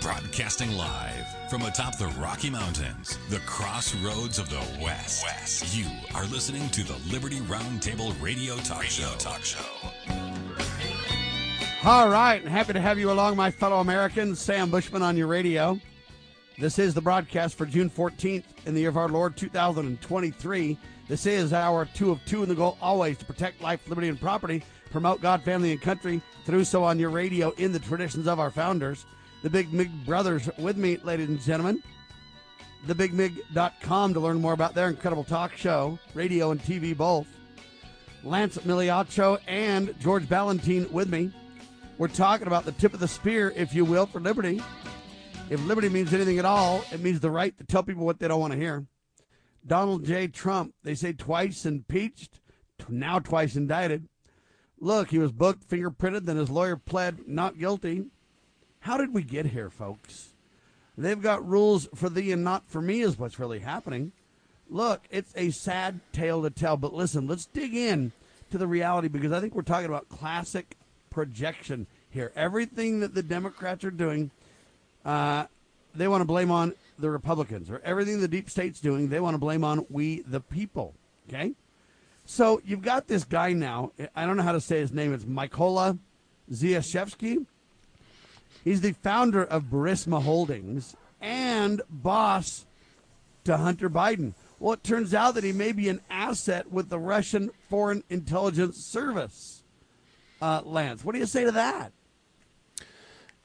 Broadcasting live from atop the Rocky Mountains, the crossroads of the West. West. You are listening to the Liberty Roundtable Radio Talk radio Show. Talk Show. All right, and happy to have you along, my fellow Americans. Sam Bushman on your radio. This is the broadcast for June 14th in the year of our Lord 2023. This is our two of two, and the goal always to protect life, liberty, and property, promote God, family, and country, through so on your radio in the traditions of our founders the Big Mig brothers with me, ladies and gentlemen. TheBigMig.com to learn more about their incredible talk show, radio and TV both. Lance Migliaccio and George Balloutine with me. We're talking about the tip of the spear, if you will, for liberty. If liberty means anything at all, it means the right to tell people what they don't want to hear. Donald J. Trump, they say twice impeached, now twice indicted. Look, he was booked, fingerprinted, then his lawyer pled not guilty. How did we get here, folks? They've got rules for thee and not for me, is what's really happening. Look, it's a sad tale to tell, but listen, let's dig in to the reality because I think we're talking about classic projection here. Everything that the Democrats are doing, uh, they want to blame on the Republicans, or everything the deep state's doing, they want to blame on we, the people. Okay? So you've got this guy now. I don't know how to say his name. It's Mykola Zlochevsky. He's the founder of Burisma Holdings and boss to Hunter Biden. Well, it turns out that he may be an asset with the Russian Foreign Intelligence Service. Uh, Lance, what do you say to that?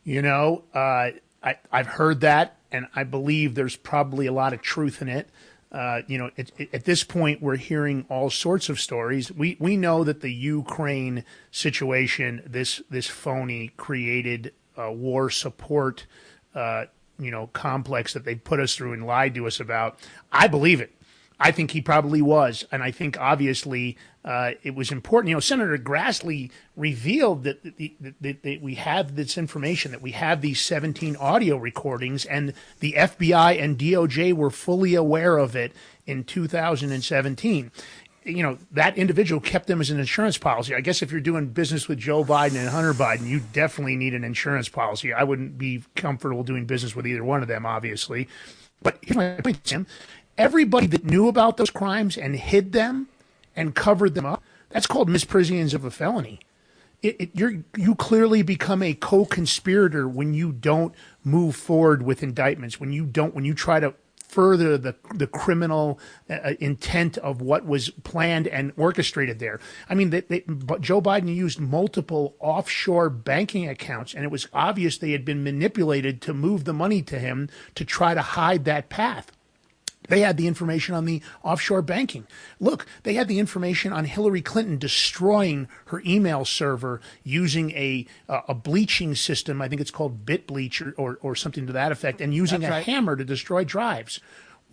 You know, uh, I, I've heard that, and I believe there's probably a lot of truth in it. Uh, you know, it, it, at this point, we're hearing all sorts of stories. We we know that the Ukraine situation, this this phony created uh, war support, uh, you know, complex that they put us through and lied to us about. I believe it. I think he probably was, and I think obviously uh, it was important. You know, Senator Grassley revealed that, that, that, that, we have this information, that we have these 17 audio recordings, and the FBI and DOJ were fully aware of it in 2017 you know, that individual kept them as an insurance policy. I guess if you're doing business with Joe Biden and Hunter Biden, you definitely need an insurance policy. I wouldn't be comfortable doing business with either one of them, obviously. But here's my point, Tim. Everybody that knew about those crimes and hid them and covered them up, that's called misprisions of a felony. It, it, you're, you clearly become a co-conspirator when you don't move forward with indictments, when you don't, when you try to further the the criminal uh, intent of what was planned and orchestrated there. I mean, they, they, Joe Biden used multiple offshore banking accounts, and it was obvious they had been manipulated to move the money to him to try to hide that path. They had the information on the offshore banking. Look, they had the information on Hillary Clinton destroying her email server using a uh, a bleaching system. I think it's called BitBleach or, or, or something to that effect, and using That's a right. hammer to destroy drives.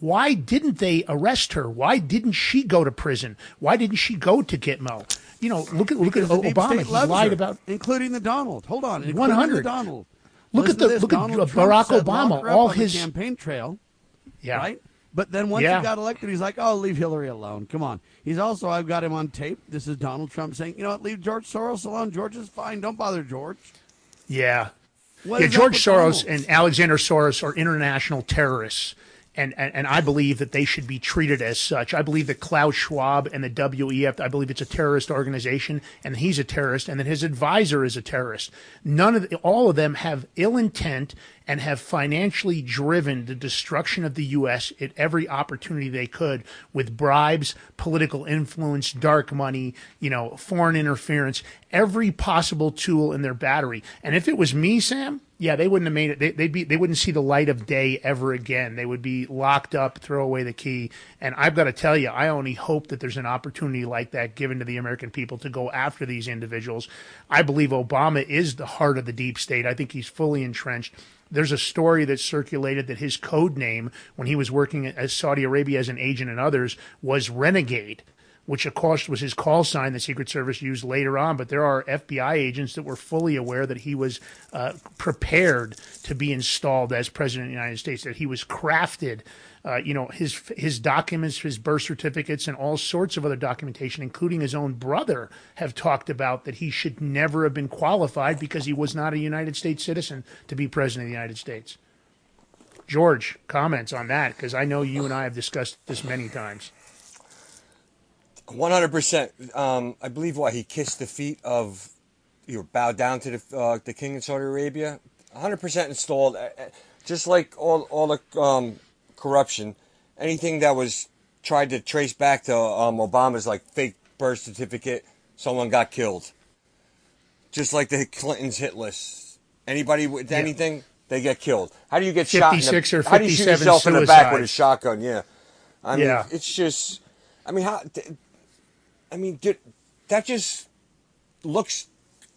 Why didn't they arrest her? Why didn't she go to prison? Why didn't she go to Gitmo? You know, look at look at Obama. He lied her, about including the Donald. Hold on, one hundred Donald. Look Listen at the look Donald at Barack Obama. All his campaign trail. Yeah. Right but then once yeah. he got elected, he's like, "Oh, leave Hillary alone. Come on." He's also, I've got him on tape. This is Donald Trump saying, "You know what? Leave George Soros alone. George is fine. Don't bother George." Yeah, what yeah. George Soros and Alexander Soros are international terrorists and, and, and I believe that they should be treated as such. I believe that Klaus Schwab and the WEF, I believe it's a terrorist organization, and he's a terrorist, and that his advisor is a terrorist. None of the, all of them have ill intent and have financially driven the destruction of the U.S. at every opportunity they could with bribes, political influence, dark money, you know, foreign interference, every possible tool in their battery. And if it was me, Sam, yeah, they wouldn't have made it. They, they'd be they wouldn't see the light of day ever again. They would be locked up, throw away the key. And I've got to tell you, I only hope that there's an opportunity like that given to the American people to go after these individuals. I believe Obama is the heart of the deep state. I think he's fully entrenched. There's a story that circulated that his code name when he was working as Saudi Arabia as an agent and others was Renegade which of course was his call sign the Secret Service used later on. But there are FBI agents that were fully aware that he was uh, prepared to be installed as president of the United States, that he was crafted. Uh, you know his his documents, his birth certificates, and all sorts of other documentation, including his own brother, have talked about that he should never have been qualified because he was not a United States citizen to be president of the United States. George, comments on that because I know you and I have discussed this many times. One hundred percent. Um, I believe why he kissed the feet of, you know, bowed down to the uh, the king of Saudi Arabia. One hundred percent installed. Just like all all the um, corruption, anything that was tried to trace back to um, Obama's like fake birth certificate, someone got killed. Just like the Clintons hit list. Anybody with yeah. anything, they get killed. How do you get shot? In the, or how do you shoot yourself suicides. in the back with a shotgun? Yeah, I mean, yeah. it's just. I mean, how? I mean, dude, that just looks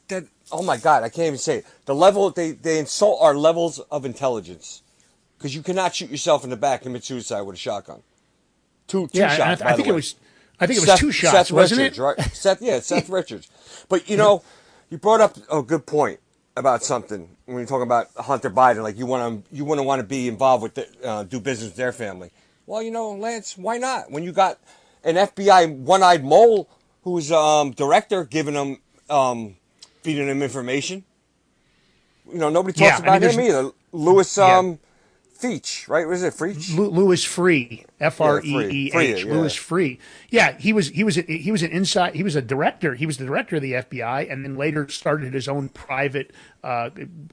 that. Oh my God, I can't even say it. The level they they insult our levels of intelligence because you cannot shoot yourself in the back and commit suicide with a shotgun. Two, two yeah, shots. I, I think it was. I think it was Seth, two shots, Seth wasn't Richards, it? Right? Seth, yeah, Seth Richards. But you know, you brought up a good point about something when you're talking about Hunter Biden. Like you want to, you wouldn't want to be involved with, the, uh, do business with their family. Well, you know, Lance, why not? When you got an FBI one-eyed mole who's um, director giving him um, feeding him information. You know, nobody talks Yeah, I about mean, him either. Louis Yeah. um, Feach, right? Was it Feach? Lu- Louis Freeh, F R E E H, yeah. Louis Freeh. Yeah, he was he was a, he was an inside he was a director. He was the director of the FBI, and then later started his own private uh,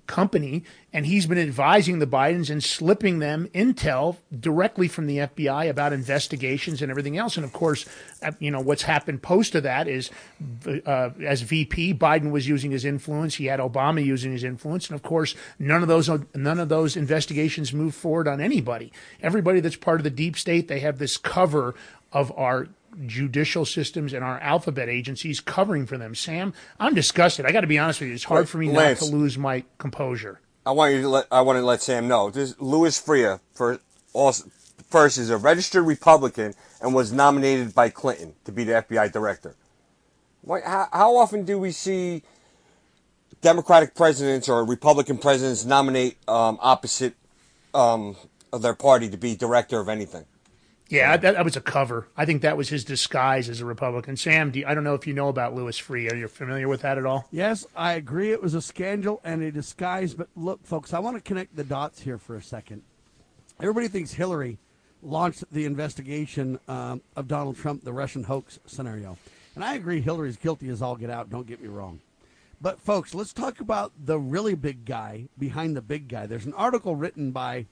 company. And he's been advising the Bidens and slipping them intel directly from the FBI about investigations and everything else. And of course, uh, you know what's happened post of that is, uh, as VP, Biden was using his influence. He had Obama using his influence, and of course, none of those none of those investigations move forward on anybody. Everybody that's part of the deep state, they have this cover of our judicial systems and our alphabet agencies covering for them. Sam, I'm disgusted. I got to be honest with you. It's hard for me Lance. not to lose my composure. I want you to let I want to let Sam know. This Louis Freeh for first is a registered Republican and was nominated by Clinton to be the FBI director. Why, how, how often do we see Democratic presidents or Republican presidents nominate um, opposite um, of their party to be director of anything? Yeah, that, that was a cover. I think that was his disguise as a Republican. Sam, do you, I don't know if you know about Louis Freeh. Are you familiar with that at all? Yes, I agree. It was a scandal and a disguise. But look, folks, I want to connect the dots here for a second. Everybody thinks Hillary launched the investigation um, of Donald Trump, the Russian hoax scenario. And I agree, Hillary's guilty as all get out. Don't get me wrong. But, folks, let's talk about the really big guy behind the big guy. There's an article written by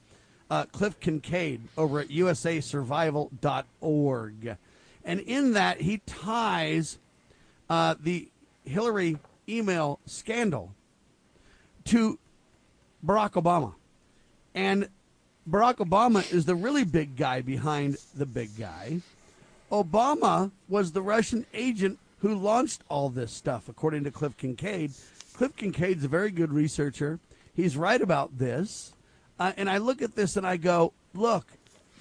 uh, Cliff Kincaid over at usasurvival.org. And in that, he ties uh, the Hillary email scandal to Barack Obama. And Barack Obama is the really big guy behind the big guy. Obama was the Russian agent who launched all this stuff, according to Cliff Kincaid. Cliff Kincaid's a very good researcher. He's right about this. Uh, and I look at this and I go, look,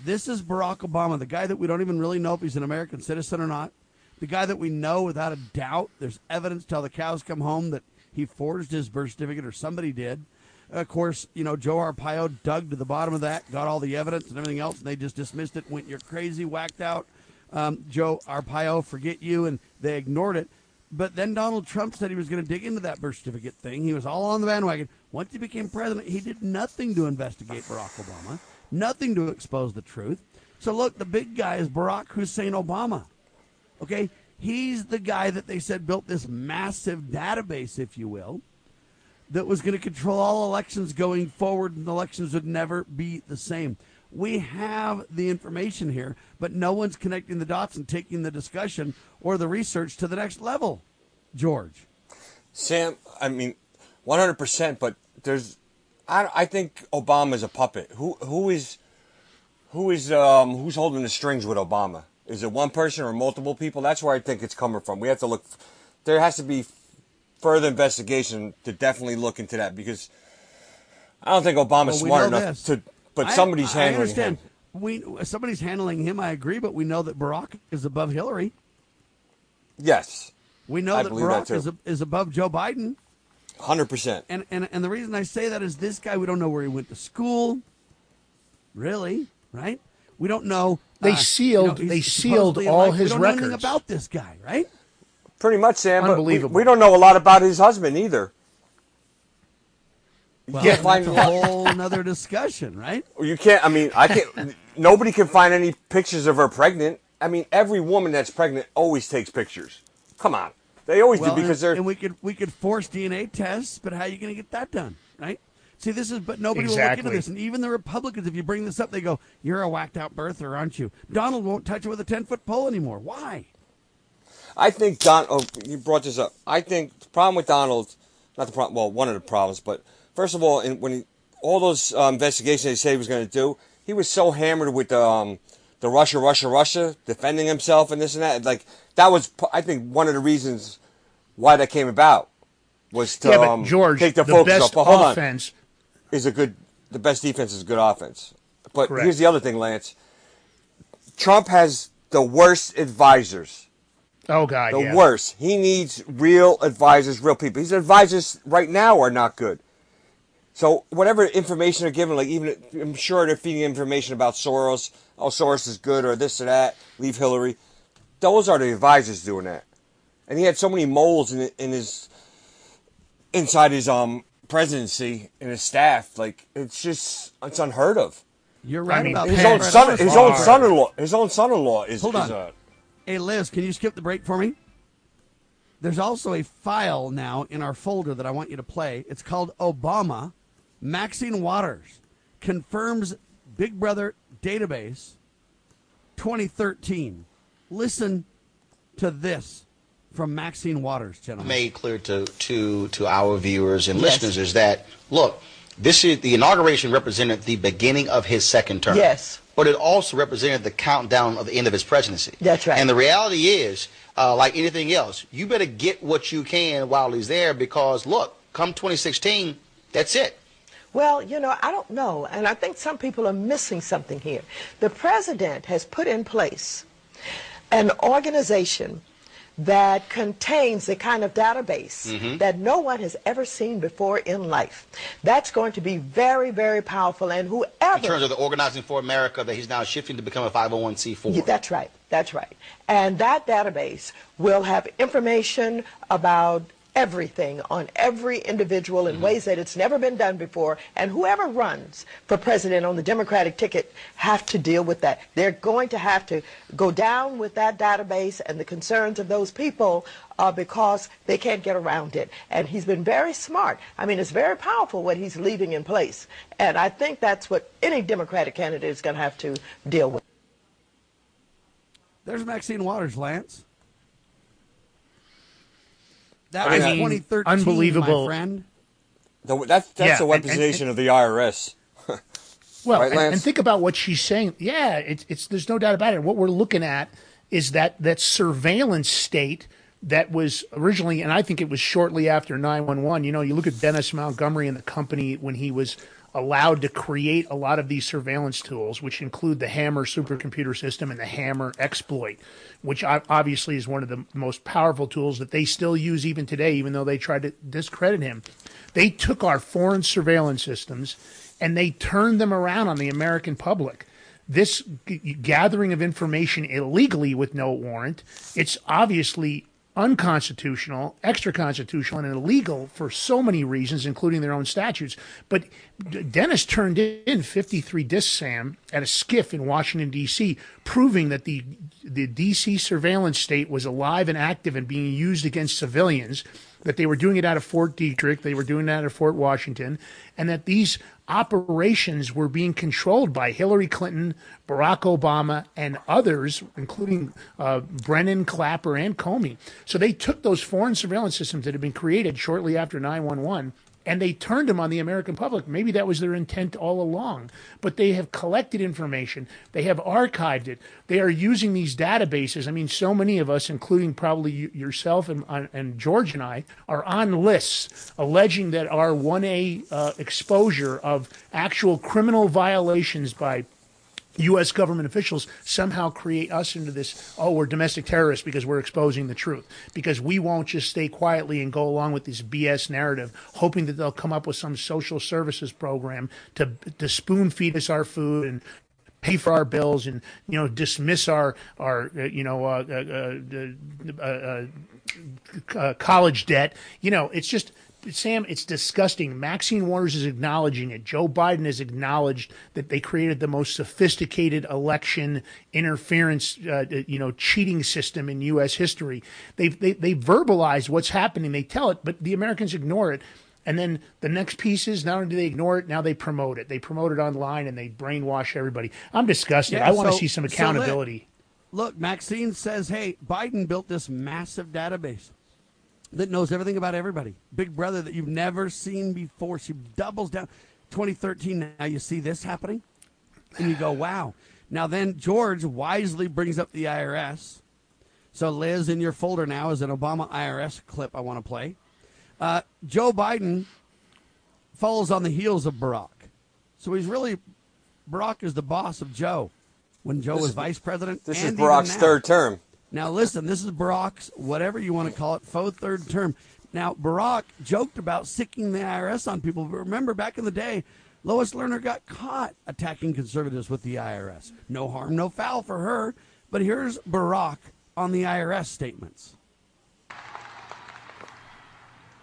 this is Barack Obama, the guy that we don't even really know if he's an American citizen or not. The guy that we know without a doubt, there's evidence till the cows come home that he forged his birth certificate or somebody did. Of course, you know, Joe Arpaio dug to the bottom of that, got all the evidence and everything else, and they just dismissed it, went, you're crazy, whacked out. Um, Joe Arpaio, forget you, and they ignored it. But then Donald Trump said he was going to dig into that birth certificate thing. He was all on the bandwagon. Once he became president, he did nothing to investigate Barack Obama, nothing to expose the truth. So look, the big guy is Barack Hussein Obama. Okay? He's the guy that they said built this massive database, if you will, that was going to control all elections going forward, and elections would never be the same. We have the information here, but no one's connecting the dots and taking the discussion or the research to the next level. George. Sam, I mean, 100%, but there's I, I think Obama's a puppet. Who who is who is um who's holding the strings with Obama? Is it one person or multiple people? That's where I think it's coming from. We have to look. There has to be further investigation to definitely look into that because I don't think Obama's Well, we smart enough this. to. But I- somebody's I handling understand. him. We somebody's handling him. I agree, but we know that Barack is above Hillary. Yes, We know I that Barack too. is is above Joe Biden. hundred percent. And, and and the reason I say that is this guy. We don't know where he went to school. Really, right? We don't know. They uh, sealed- you know, they sealed all like- his we don't Know anything records. about this guy, right? Pretty much, Sam. But we, Unbelievable. we don't know a lot about his husband either. You Well, can't find that's a whole another discussion, right? You can't. I mean, I can't. nobody can find any pictures of her pregnant. I mean, every woman that's pregnant always takes pictures. Come on, they always Well, do because and, they're. and we could we could force DNA tests, but how are you going to get that done, right? See, this is but nobody will look into this, and even the Republicans, if you bring this up, they go, "You're a whacked out birther, aren't you?" Donald won't touch it with a ten foot pole anymore. Why? I think Don. Oh, you brought this up. I think the problem with Donald, not the problem. Well, one of the problems, but first of all, in, when he, all those uh, investigations they said he was going to do, he was so hammered with the um, the Russia, Russia, Russia, defending himself and this and that. Like that was, I think, one of the reasons why that came about was to Yeah, but um, George, take the, the focus off. But hold on. offense- is a good. The best defense is a good offense. But Correct. here's the other thing, Lance. Trump has the worst advisors. Oh God, The yeah. worst. He needs real advisors, real people. His advisors right now are not good. So whatever information they're giving, like even I'm sure they're feeding information about Soros. Oh, Soros is good, or this or that. Leave Hillary. Those are the advisors doing that. And he had so many moles in in his inside his um presidency and his staff. Like it's just it's unheard of. You're right mean, about His own son, his own son-in-law, his own son-in-law is. Hold is on. a, Hey Liz, can you skip the break for me? There's also a file now in our folder that I want you to play. It's called Obama. Maxine Waters confirms Big Brother database 2013. Listen to this from Maxine Waters, gentlemen. made clear to, to, to our viewers and listeners is that, look, this is the inauguration represented the beginning of his second term. Yes. But it also represented the countdown of the end of his presidency. That's right. And the reality is, uh, like anything else, you better get what you can while he's there because, look, come 2016, that's it. Well, you know, I don't know, and I think some people are missing something here. The president has put in place an organization that contains the kind of database Mhm. that no one has ever seen before in life. That's going to be very, very powerful, and whoever In terms of the Organizing for America that he's now shifting to become a 501c4. Yeah, that's right. That's right. And that database will have information about everything on every individual in ways that it's never been done before. And whoever runs for president on the Democratic ticket have to deal with that. They're going to have to go down with that database and the concerns of those people uh, because they can't get around it. And he's been very smart. I mean, it's very powerful what he's leaving in place. And I think that's what any Democratic candidate is going to have to deal with. There's Maxine Waters, Lance. That I was mean, 2013, unbelievable. my friend. the, that's that's Yeah, the and- and- weaponization of the IRS. Well, Right, and, and think about what she's saying. Yeah, it's, it's there's no doubt about it. What we're looking at is that that surveillance state that was originally, and I think it was shortly after 911. You know, you look at Dennis Montgomery and the company when he was allowed to create a lot of these surveillance tools, which include the Hammer supercomputer system and the Hammer exploit, which obviously is one of the most powerful tools that they still use even today, even though they tried to discredit him. They took our foreign surveillance systems and they turned them around on the American public. This g- gathering of information illegally with no warrant, it's obviously unconstitutional, extra constitutional, and illegal for so many reasons, including their own statutes. But Dennis turned in 53 discs, Sam, at a SCIF in Washington, D.C., proving that the, the D.C. surveillance state was alive and active and being used against civilians, that they were doing it out of Fort Detrick, they were doing it out of Fort Washington, and that these operations were being controlled by Hillary Clinton, Barack Obama, and others, including uh, Brennan, Clapper, and Comey. So they took those foreign surveillance systems that had been created shortly after 911 and they turned them on the American public. Maybe that was their intent all along. But they have collected information, they have archived it, they are using these databases. I mean, so many of us, including probably yourself and, and George and I, are on lists alleging that our 1A uh, exposure of actual criminal violations by U.S. government officials somehow create us into this, oh, we're domestic terrorists because we're exposing the truth. Because we won't just stay quietly and go along with this BS narrative, hoping that they'll come up with some social services program to, to spoon feed us our food and pay for our bills and you know dismiss our our uh, you know uh, uh, uh, uh, uh college debt. You know, it's just Sam, it's disgusting. Maxine Waters is acknowledging it. Joe Biden has acknowledged that they created the most sophisticated election interference, uh, you know, cheating system in U.S. history. They've, they they verbalize what's happening. They tell it, but the Americans ignore it. And then the next piece is not only do they ignore it, now they promote it. They promote it online and they brainwash everybody. I'm disgusted. Yeah, I want to see some accountability. So look, Maxine says, hey, Biden built this massive database that knows everything about everybody. Big brother that you've never seen before. She doubles down. 2013, now you see this happening, and you go, wow. Now then, George wisely brings up the IRS. So, Liz, in your folder now is an Obama IRS clip I want to play. Uh, Joe Biden follows on the heels of Barack. So he's really, Barack is the boss of Joe when Joe this was vice president. This is Barack's third term. Now, listen, this is Barack's, whatever you want to call it, faux third term. Now, Barack joked about sicking the IRS on people, but remember back in the day, Lois Lerner got caught attacking conservatives with the IRS. No harm, no foul for her. But here's Barack on the IRS statements.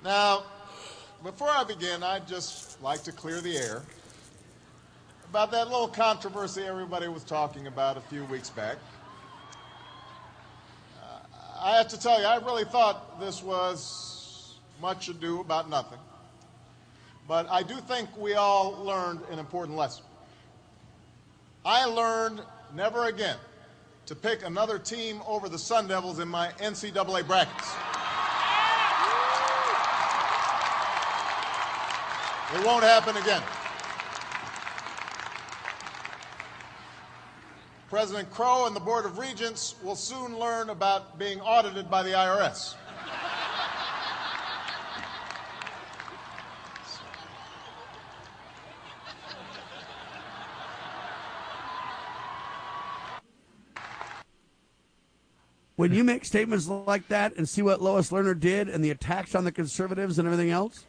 Now, before I begin, I'd just like to clear the air about that little controversy everybody was talking about a few weeks back. I have to tell you, I really thought this was much ado about nothing. But I do think we all learned an important lesson. I learned never again to pick another team over the Sun Devils in my NCAA brackets. It won't happen again. President Crow and the Board of Regents will soon learn about being audited by the IRS. When you make statements like that and see what Lois Lerner did and the attacks on the conservatives and everything else,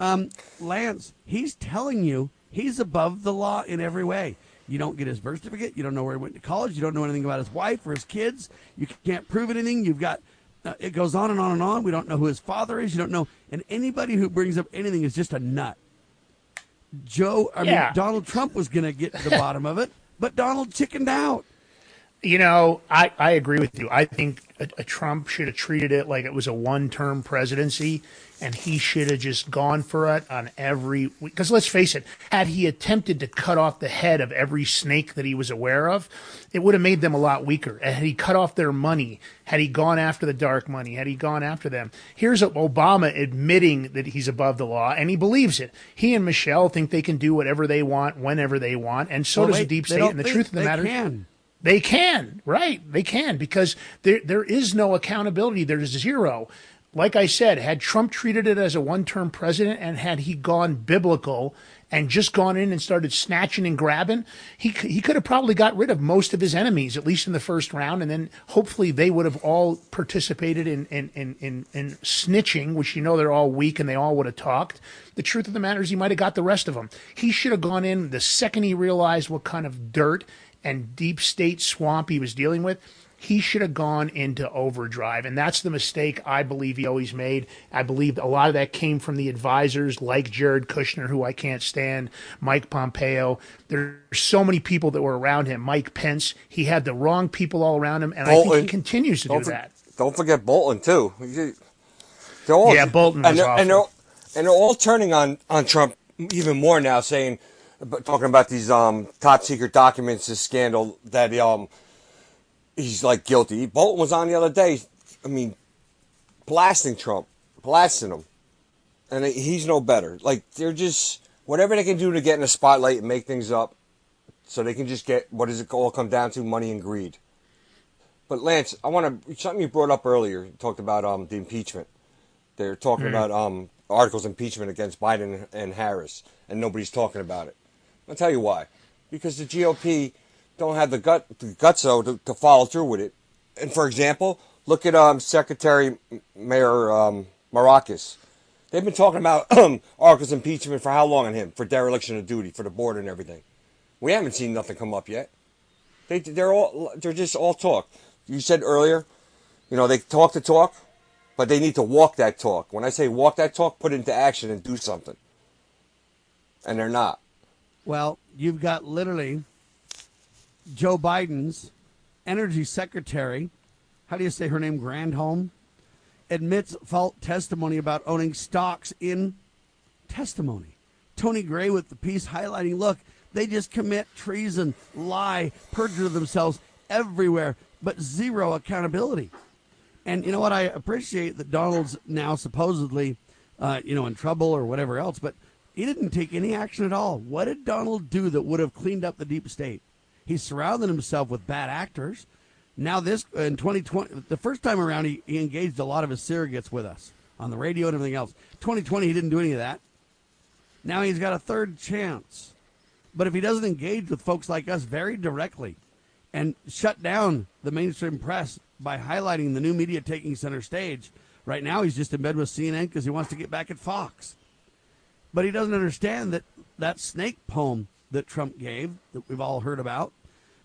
um, Lance, he's telling you he's above the law in every way. You don't get his birth certificate. You don't know where he went to college. You don't know anything about his wife or his kids. You can't prove anything. You've got uh, it goes on and on and on. We don't know who his father is. You don't know, and anybody who brings up anything is just a nut. Joe, I yeah. mean, Donald Trump was going to get to the bottom of it, but Donald chickened out. You know, I, I agree with you. I think a, a Trump should have treated it like it was a one term presidency and he should have just gone for it on every. Because let's face it, had he attempted to cut off the head of every snake that he was aware of, it would have made them a lot weaker. And had he cut off their money, had he gone after the dark money, had he gone after them, here's Obama admitting that he's above the law and he believes it. He and Michelle think they can do whatever they want, whenever they want, and so well, does wait, the deep state. And the truth of the matter. Can. They can, right? They can because there there is no accountability. There's zero. Like I said, had Trump treated it as a one-term president and had he gone biblical and just gone in and started snatching and grabbing, he he could have probably got rid of most of his enemies at least in the first round, and then hopefully they would have all participated in in in in, in snitching, which you know they're all weak and they all would have talked. The truth of the matter is, he might have got the rest of them. He should have gone in the second he realized what kind of dirt and deep state swamp he was dealing with, he should have gone into overdrive. And that's the mistake I believe he always made. I believe a lot of that came from the advisors like Jared Kushner, who I can't stand, Mike Pompeo. There's so many people that were around him. Mike Pence, he had the wrong people all around him, and Bolton. I think he continues to don't do for, that. Don't forget Bolton, too. All, yeah, Bolton and they're, and they're, and they're all turning on, on Trump even more now, saying – talking about these um, top secret documents, this scandal that um, he's like guilty. Bolton was on the other day. I mean, blasting Trump, blasting him, and he's no better. Like they're just whatever they can do to get in the spotlight and make things up, so they can just get what does it all come down to? Money and greed. But Lance, I want to something you brought up earlier. You talked about um, the impeachment. They're talking Mhm. about um, articles of impeachment against Biden and Harris, and nobody's talking about it. I'll tell you why. Because the GOP don't have the gut, the gutso to, to follow through with it. And for example, look at um, Secretary Mayor um, Mayorkas. They've been talking about articles of impeachment for how long on him? For dereliction of duty, for the board and everything. We haven't seen nothing come up yet. They, they're all, they're just all talk. You said earlier, you know, they talk the talk, but they need to walk that talk. When I say walk that talk, put it into action and do something. And they're not. Well, you've got literally Joe Biden's energy secretary. How do you say her name? Granholm, admits fault testimony about owning stocks in testimony. Tony Gray with the piece highlighting look, they just commit treason, lie, perjure themselves everywhere, but zero accountability. And you know what? I appreciate that Donald's now supposedly, uh, you know, in trouble or whatever else, but he didn't take any action at all. What did Donald do that would have cleaned up the deep state? He surrounded himself with bad actors. Now this in 2020, the first time around, he, he engaged a lot of his surrogates with us on the radio and everything else. 2020, he didn't do any of that. Now he's got a third chance. But if he doesn't engage with folks like us very directly and shut down the mainstream press by highlighting the new media taking center stage, right now he's just in bed with CNN because he wants to get back at Fox. But he doesn't understand that that snake poem that Trump gave, that we've all heard about,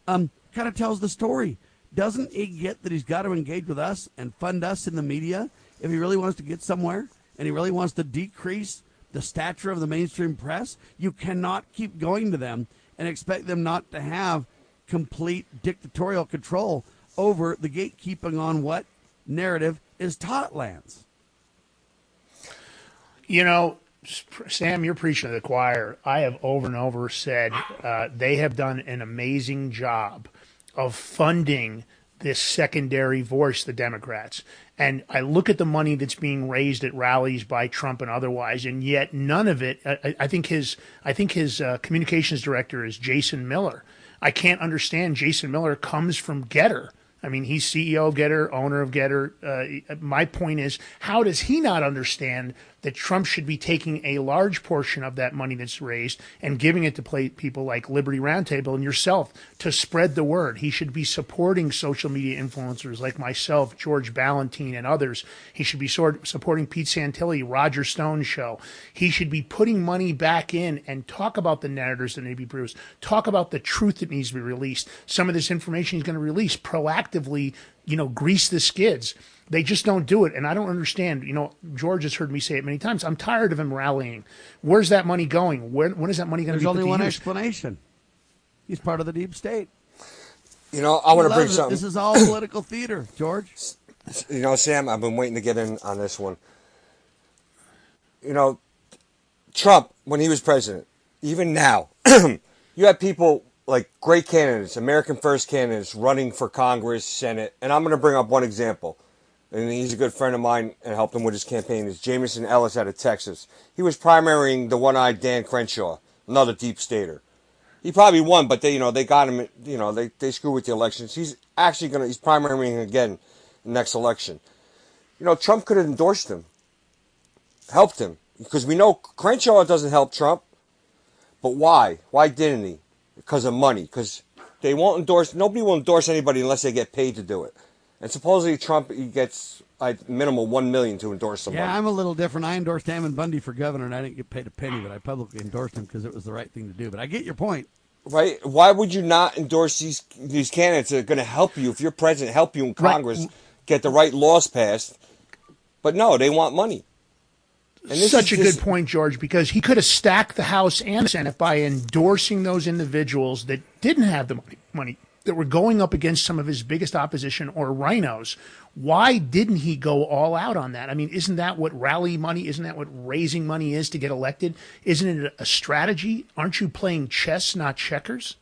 um, kind of tells the story. Doesn't he get that he's got to engage with us and fund us in the media if he really wants to get somewhere and he really wants to decrease the stature of the mainstream press? You cannot keep going to them and expect them not to have complete dictatorial control over the gatekeeping on what narrative is taught, Lance. You know, Sam, you're preaching to the choir. I have over and over said uh, they have done an amazing job of funding this secondary voice, the Democrats. And I look at the money that's being raised at rallies by Trump and otherwise, and yet none of it. I, I think his I think his uh, communications director is Jason Miller. I can't understand. Jason Miller comes from Gettr. I mean, he's CEO of Gettr, owner of Gettr. Uh, my point is, how does he not understand that Trump should be taking a large portion of that money that's raised and giving it to play people like Liberty Roundtable and yourself to spread the word? He should be supporting social media influencers like myself, George Balloutine, and others. He should be sort supporting Pete Santilli, Roger Stone show. He should be putting money back in and talk about the narratives that need to be produced, talk about the truth that needs to be released. Some of this information he's going to release proactively, you know, grease the skids. They just don't do it. And I don't understand. You know, George has heard me say it many times. I'm tired of him rallying. Where's that money going? Where, when is that money going to There's be only put to one use? explanation. He's part of the deep state. You know, I want to bring it. something. This is all political theater, George. You know, Sam, I've been waiting to get in on this one. You know, Trump, when he was president, even now, you have people like great candidates, American first candidates running for Congress, Senate, and I'm going to bring up one example. And he's a good friend of mine and helped him with his campaign. Is Jameson Ellis out of Texas? He was primarying the one-eyed Dan Crenshaw, another deep stater. He probably won, but they, you know, they got him. You know, they they screw with the elections. He's actually going to. He's primarying again next election. You know, Trump could have endorsed him, helped him, because we know Crenshaw doesn't help Trump. But why? Why didn't he? Because of money. Because they won't endorse. Nobody will endorse anybody unless they get paid to do it. And supposedly Trump he gets a minimal one million to endorse somebody. Yeah, I'm a little different. I endorsed Ammon Bundy for governor, and I didn't get paid a penny, but I publicly endorsed him because it was the right thing to do. But I get your point. Right? Why would you not endorse these these candidates that are going to help you if you're president, help you in Right. Congress, get the right laws passed? But no, they want money. Such a just- good point, George, because he could have stacked the House and the Senate by endorsing those individuals that didn't have the money, money that were going up against some of his biggest opposition or rhinos. Why didn't he go all out on that? I mean, isn't that what rally money, isn't that what raising money is to get elected? Isn't it a strategy? Aren't you playing chess, not checkers?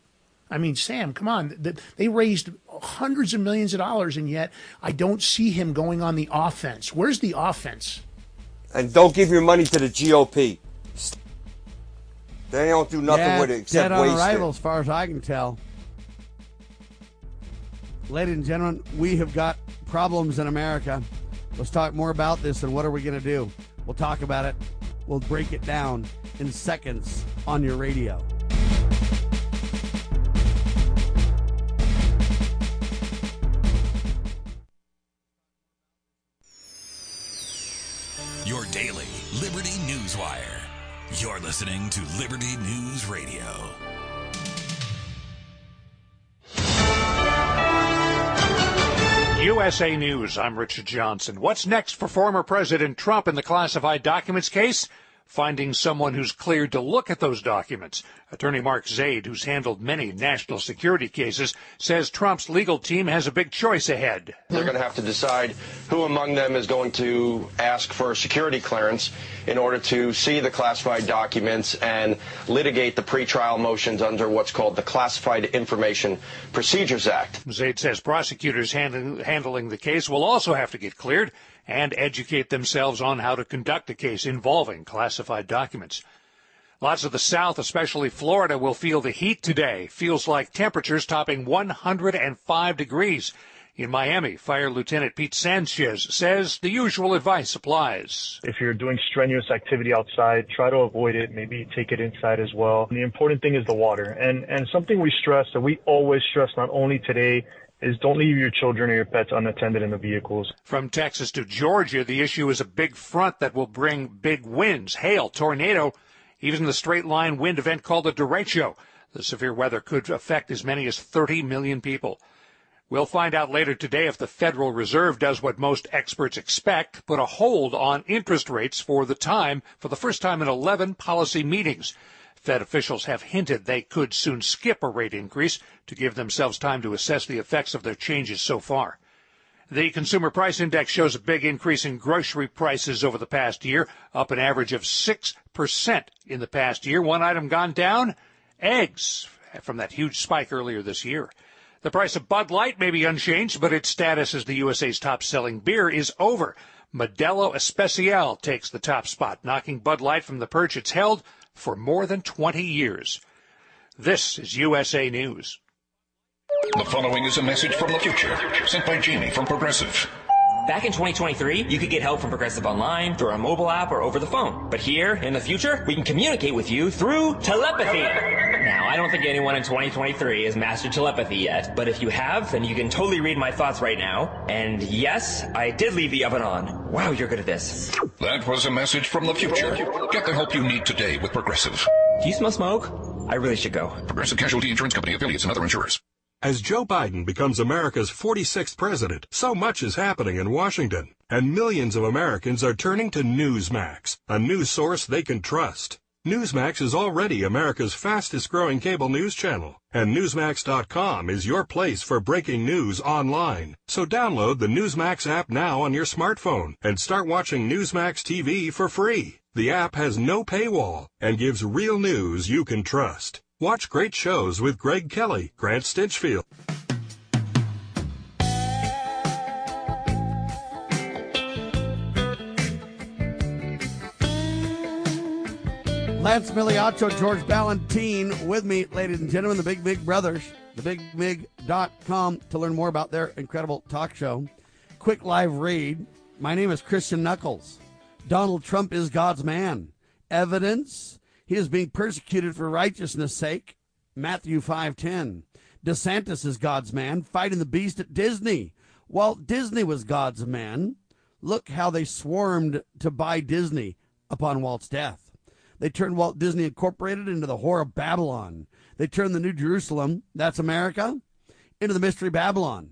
I mean, Sam, come on. They raised hundreds of millions of dollars, and yet I don't see him going on the offense. Where's the offense? And don't give your money to the GOP. They don't do nothing yeah, with it except dead on waste arrival, it. as far as I can tell. Ladies and gentlemen, we have got problems in America. Let's talk more about this and what are we going to do? We'll talk about it. We'll break it down in seconds on your radio. Daily Liberty Newswire. You're listening to Liberty News Radio. USA News, I'm Richard Johnson. What's next for former President Trump in the classified documents case? Finding someone who's cleared to look at those documents. Attorney Mark Zaid, who's handled many national security cases, says Trump's legal team has a big choice ahead. They're going to have to decide who among them is going to ask for a security clearance in order to see the classified documents and litigate the pretrial motions under what's called the Classified Information Procedures Act. Zaid says prosecutors handling, handling the case will also have to get cleared and educate themselves on how to conduct a case involving classified documents. Lots of the South, especially Florida, will feel the heat today. Feels like temperatures topping 105 degrees. In Miami, Fire Lieutenant Pete Sanchez says the usual advice applies. If you're doing strenuous activity outside, try to avoid it. Maybe take it inside as well. And the important thing is the water. And, and something we stress that we always stress not only today is don't leave your children or your pets unattended in the vehicles. From Texas to Georgia, the issue is a big front that will bring big winds, hail, tornado, even the straight line wind event called a derecho. The severe weather could affect as many as 30 million people. We'll find out later today if the Federal Reserve does what most experts expect, put a hold on interest rates for the time, for the first time in 11 policy meetings. Fed officials have hinted they could soon skip a rate increase to give themselves time to assess the effects of their changes so far. The Consumer Price Index shows a big increase in grocery prices over the past year, up an average of 6% in the past year. One item gone down, eggs, from that huge spike earlier this year. The price of Bud Light may be unchanged, but its status as the USA's top-selling beer is over. Modelo Especial takes the top spot, knocking Bud Light from the perch it's held for more than 20 years. This is USA News. The following is a message from the future, sent by Jamie from Progressive. Back in 2023, you could get help from Progressive Online, through our mobile app, or over the phone. But here, in the future, we can communicate with you through telepathy. Now, I don't think anyone in 2023 has mastered telepathy yet, but if you have, then you can totally read my thoughts right now. And yes, I did leave the oven on. Wow, you're good at this. That was a message from the future. Get the help you need today with Progressive. Do you smell smoke? I really should go. Progressive Casualty Insurance Company affiliates and other insurers. As Joe Biden becomes America's 46th president, so much is happening in Washington, and millions of Americans are turning to Newsmax, a news source they can trust. Newsmax is already America's fastest growing cable news channel, and Newsmax.com is your place for breaking news online. So download the Newsmax app now on your smartphone and start watching Newsmax TV for free. The app has no paywall and gives real news you can trust. Watch great shows with Greg Kelly, Grant Stinchfield. Lance Migliaccio, George Balloutine with me, ladies and gentlemen, the Big Big Brothers, thebigmig.com to learn more about their incredible talk show. Quick live read. My name is Christian Knuckles. Donald Trump is God's man. Evidence he is being persecuted for righteousness' sake. Matthew 5:10. DeSantis is God's man, fighting the beast at Disney. Walt Disney was God's man. Look how they swarmed to buy Disney upon Walt's death. They turned Walt Disney Incorporated into the whore of Babylon. They turned the New Jerusalem, that's America, into the Mystery Babylon.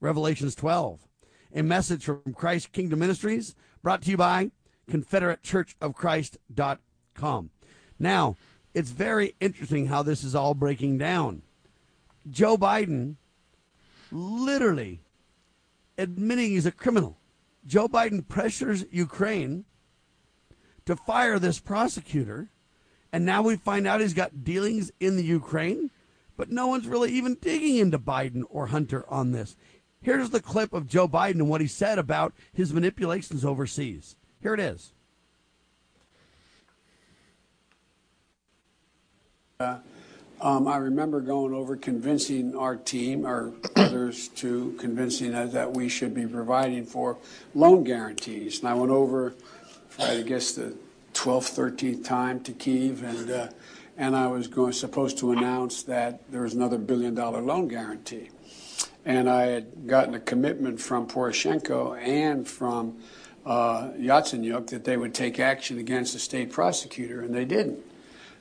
Revelations 12. A message from Christ Kingdom Ministries brought to you by ConfederateChurchofChrist.com. Now, it's very interesting how this is all breaking down. Joe Biden literally admitting he's a criminal. Joe Biden pressures Ukraine to fire this prosecutor, and now we find out he's got dealings in the Ukraine, but no one's really even digging into Biden or Hunter on this. Here's the clip of Joe Biden and what he said about his manipulations overseas. Here it is. Um, I remember going over convincing our team or others to convincing us that we should be providing for loan guarantees. And I went over, I guess, the 12th, 13th time to Kiev, and uh, and I was going supposed to announce that there was another billion dollar loan guarantee. And I had gotten a commitment from Poroshenko and from uh, Yatsenyuk that they would take action against the state prosecutor, and they didn't.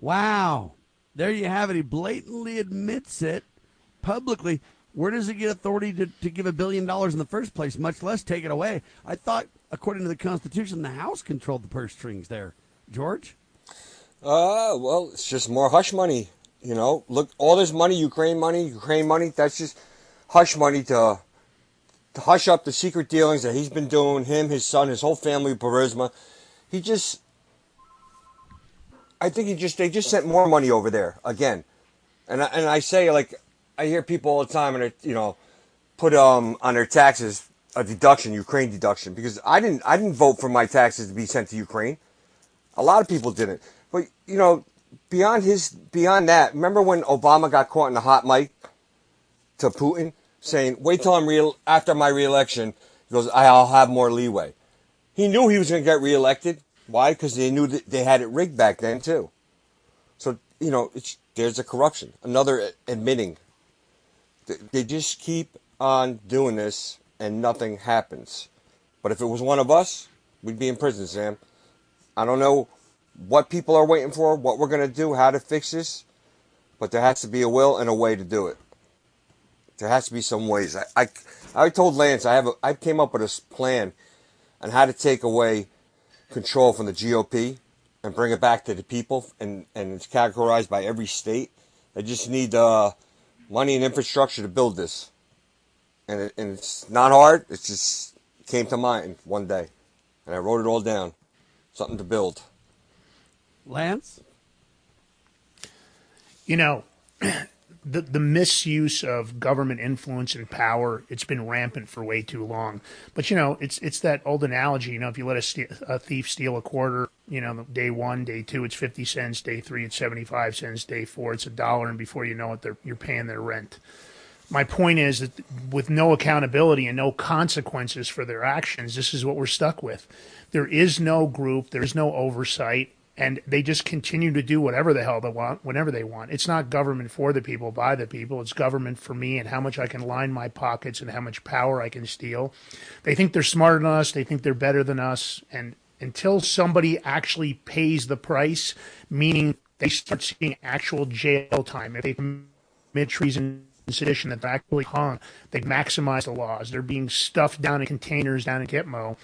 Wow. There you have it. He blatantly admits it publicly. Where does he get authority to, to give a billion dollars in the first place, much less take it away? I thought, according to the Constitution, the House controlled the purse strings there. George? Uh, well, it's just more hush money. You know, look, all this money, Ukraine money, Ukraine money, that's just hush money to, to hush up the secret dealings that he's been doing, him, his son, his whole family, Burisma. He just, I think he just, they just sent more money over there again. And I, and I say, like, I hear people all the time and, you know, put um on their taxes a deduction, Ukraine deduction, because I didn't, I didn't vote for my taxes to be sent to Ukraine. A lot of people didn't. But, you know, beyond his beyond that, remember when Obama got caught in the hot mic to Putin saying, "Wait till I'm real after my reelection." He goes, "I'll have more leeway." He knew he was going to get reelected. Why? Because they knew that they had it rigged back then too. So you know, there's a corruption. Another admitting. They just keep on doing this, and nothing happens. But if it was one of us, we'd be in prison, Sam. I don't know what people are waiting for, what we're to do, how to fix this, but there has to be a will and a way to do it. There has to be some ways. I, I, I told Lance I have a, I came up with a plan on how to take away control from the GOP and bring it back to the people, and, and it's categorized by every state. They just need uh, money and infrastructure to build this, and, it, and it's not hard. It just came to mind one day, and I wrote it all down. Something to build. Lance? You know, the the misuse of government influence and power it's been rampant for way too long. But you know, it's it's that old analogy. You know, if you let a, ste- a thief steal a quarter, you know, day one, day two, it's fifty cents. Day three, it's seventy five cents. Day four, it's a dollar, and before you know it, they're, you're paying their rent. My point is that with no accountability and no consequences for their actions, this is what we're stuck with. There is no group, there is no oversight, and they just continue to do whatever the hell they want whenever they want. It's not government for the people, by the people. It's government for me and how much I can line my pockets and how much power I can steal. They think they're smarter than us. They think they're better than us. And until somebody actually pays the price, meaning they start seeing actual jail time, if they commit treason sedition, that they're actually hung, they maximize the laws. They're being stuffed down in containers down in Gitmo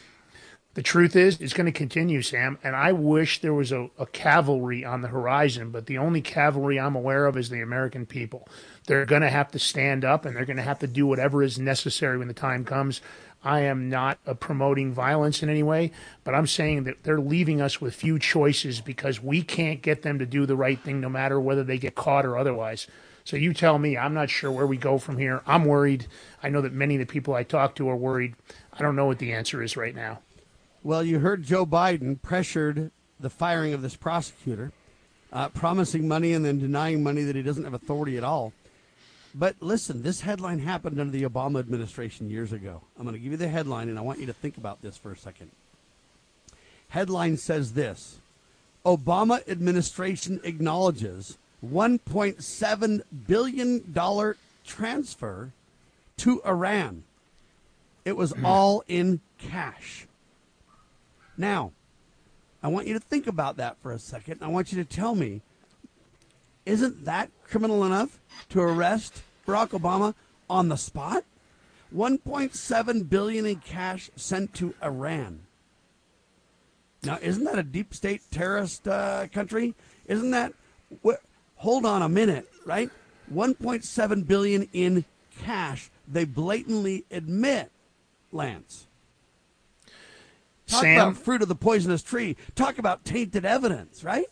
the truth is, it's going to continue, Sam. And I wish there was a, a, cavalry on the horizon, but the only cavalry I'm aware of is the American people. They're going to have to stand up and they're going to have to do whatever is necessary when the time comes. I am not uh, promoting violence in any way, but I'm saying that they're leaving us with few choices because we can't get them to do the right thing no matter whether they get caught or otherwise. So you tell me, I'm not sure where we go from here. I'm worried. I know that many of the people I talk to are worried. I don't know what the answer is right now. Well, you heard Joe Biden pressured the firing of this prosecutor, uh, promising money and then denying money that he doesn't have authority at all. But listen, this headline happened under the Obama administration years ago. I'm going to give you the headline, and I want you to think about this for a second. Headline says this Obama administration acknowledges $1.7 billion transfer to Iran. It was all in cash. Now, I want you to think about that for a second. I want you to tell me isn't that criminal enough to arrest Barack Obama on the spot? 1.7 billion in cash sent to Iran. Now, isn't that a deep state terrorist uh, country? Isn't that? Wh- hold on a minute, right? 1.7 billion in cash. They blatantly admit, Lance. Talk Sam? about fruit of the poisonous tree. Talk about tainted evidence, right?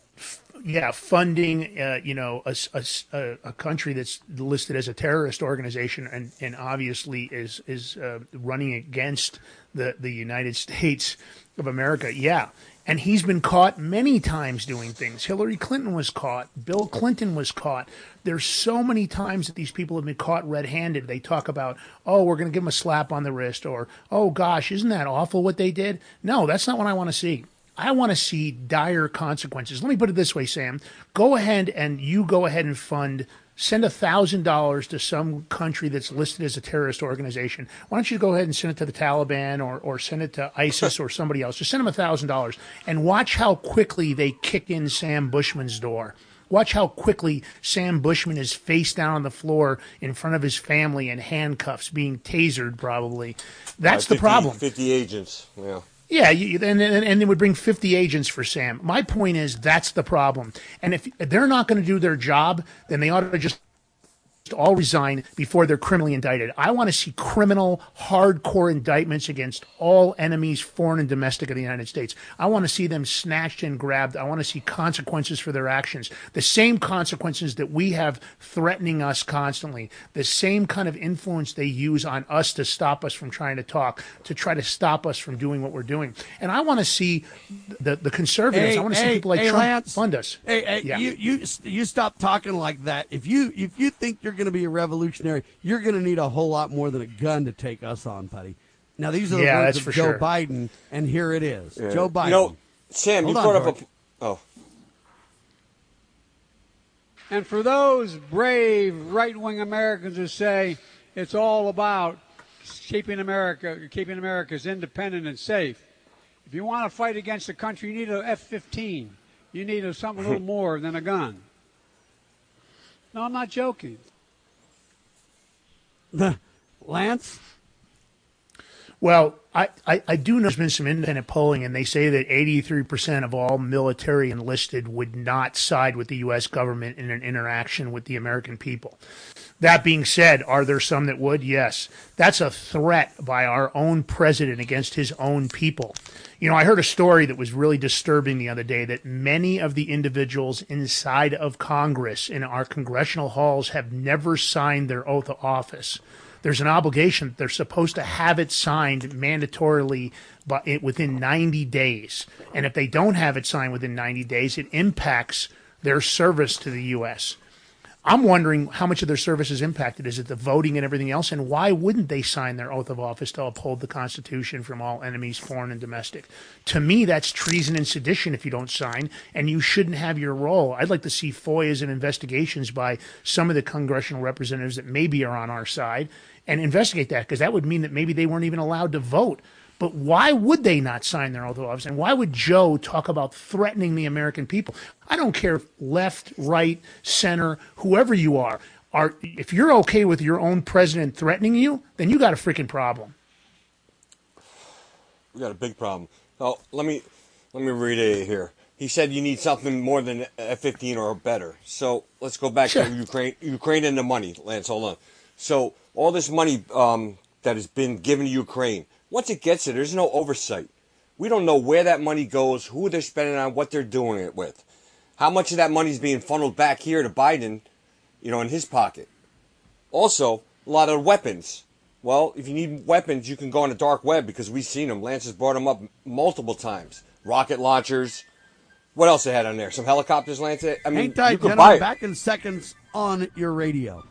yeah, funding, uh, you know, a, a, a country that's listed as a terrorist organization and, and obviously is is uh, running against the, the United States of America. Yeah. And he's been caught many times doing things. Hillary Clinton was caught. Bill Clinton was caught. There's so many times that these people have been caught red handed. They talk about, oh, we're going to give them a slap on the wrist, or, oh, gosh, isn't that awful what they did? No, that's not what I want to see. I want to see dire consequences. Let me put it this way, Sam. Go ahead and you go ahead and fund, send $1,000 to some country that's listed as a terrorist organization. Why don't you go ahead and send it to the Taliban or, or send it to ISIS or somebody else? Just send them $1,000 and watch how quickly they kick in Sam Bushman's door. Watch how quickly Sam Bushman is face down on the floor in front of his family in handcuffs, being tasered probably. That's Uh, the problem. 50 agents. Yeah. Yeah, you, and, and and they would bring 50 agents for Sam. My point is that's the problem. And if they're not going to do their job, then they ought to just all resign before they're criminally indicted. I want to see criminal, hardcore indictments against all enemies, foreign and domestic, of the United States. I want to see them snatched and grabbed. I want to see consequences for their actions. The same consequences that we have threatening us constantly. The same kind of influence they use on us to stop us from trying to talk, to try to stop us from doing what we're doing. And I want to see the, the conservatives. Hey, I want to see people like hey, Trump Lance. fund us. Hey, hey Yeah. you you you stop talking like that. If you if you think you're going to be a revolutionary, you're going to need a whole lot more than a gun to take us on, buddy. Now these are the Yeah, words of Joe sure. Biden, and here it is. Yeah. Joe Biden. You know, Sam, Hold you on, brought up George. a. Oh. And for those brave right wing Americans who say it's all about keeping America, keeping America's independent and safe, if you want to fight against the country, you need an F 15. You need a, something a little more than a gun. No, I'm not joking. Lance? Well, I, I, I do know there's been some independent polling, and they say that 83% of all military enlisted would not side with the U.S. government in an interaction with the American people. That being said, are there some that would? Yes. That's a threat by our own president against his own people. You know, I heard a story that was really disturbing the other day that many of the individuals inside of Congress in our congressional halls have never signed their oath of office there's an obligation. that They're supposed to have it signed mandatorily within 90 days. And if they don't have it signed within 90 days, it impacts their service to the U.S. I'm wondering how much of their service is impacted. Is it the voting and everything else? And why wouldn't they sign their oath of office to uphold the Constitution from all enemies, foreign and domestic? To me, that's treason and sedition if you don't sign, and you shouldn't have your role. I'd like to see FOIAs and investigations by some of the congressional representatives that maybe are on our side and investigate that because that would mean that maybe they weren't even allowed to vote. But why would they not sign their oath of office? And why would Joe talk about threatening the American people? I don't care if left, right, center, whoever you are. Are if you're okay with your own president threatening you, then you got a freaking problem. We got a big problem. Oh, let me let me read it here. He said you need something more than F-15 or better. So let's go back Sure. to Ukraine. Ukraine and the money, Lance. Hold on. So all this money um, that has been given to Ukraine, once it gets there, there's no oversight. We don't know where that money goes, who they're spending on, what they're doing it with, how much of that money is being funneled back here to Biden, you know, in his pocket. Also, a lot of weapons. Well, if you need weapons, you can go on the dark web because we've seen them. Lance has brought them up multiple times. Rocket launchers. What else they had on there? Some helicopters, Lance. I mean, tight, you could buy it. Back in seconds on your radio.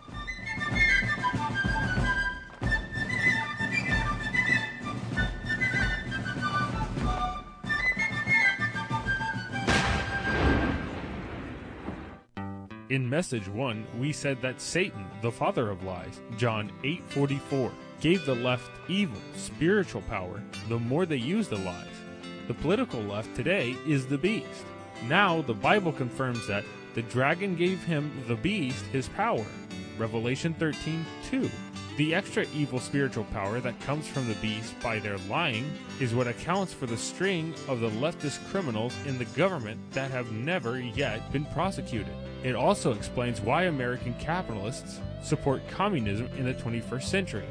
In message 1, we said that Satan, the father of lies, John 8:44, gave the left evil spiritual power the more they use the lies. The political left today is the beast. Now the Bible confirms that the dragon gave him the beast his power. Revelation 13:2. The extra evil spiritual power that comes from the beast by their lying is what accounts for the string of the leftist criminals in the government that have never yet been prosecuted. It also explains why American capitalists support communism in the 21st century.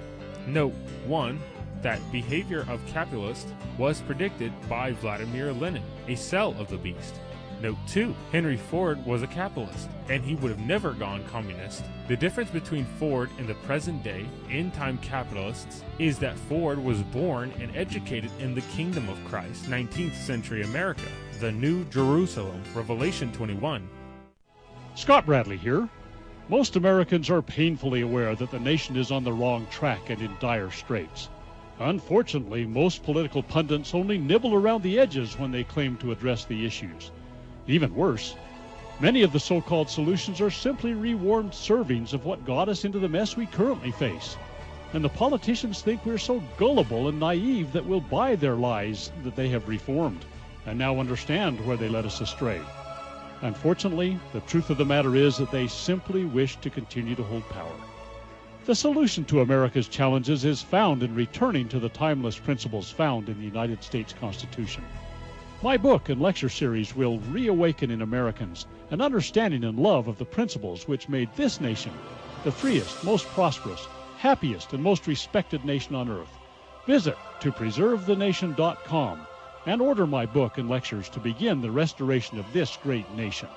Note 1 that behavior of capitalists was predicted by Vladimir Lenin, a cell of the beast. Note 2. Henry Ford was a capitalist, and he would have never gone communist. The difference between Ford and the present day, end time capitalists is that Ford was born and educated in the kingdom of Christ, 19th century America, the New Jerusalem, Revelation 21. Scott Bradley here. Most Americans are painfully aware that the nation is on the wrong track and in dire straits. Unfortunately, most political pundits only nibble around the edges when they claim to address the issues. Even worse, many of the so called solutions are simply rewarmed servings of what got us into the mess we currently face. And the politicians think we're so gullible and naive that we'll buy their lies that they have reformed and now understand where they led us astray. Unfortunately, the truth of the matter is that they simply wish to continue to hold power. The solution to America's challenges is found in returning to the timeless principles found in the United States Constitution. My book and lecture series will reawaken in Americans an understanding and love of the principles which made this nation the freest, most prosperous, happiest, and most respected nation on earth. Visit to preservethenation.com and order my book and lectures to begin the restoration of this great nation.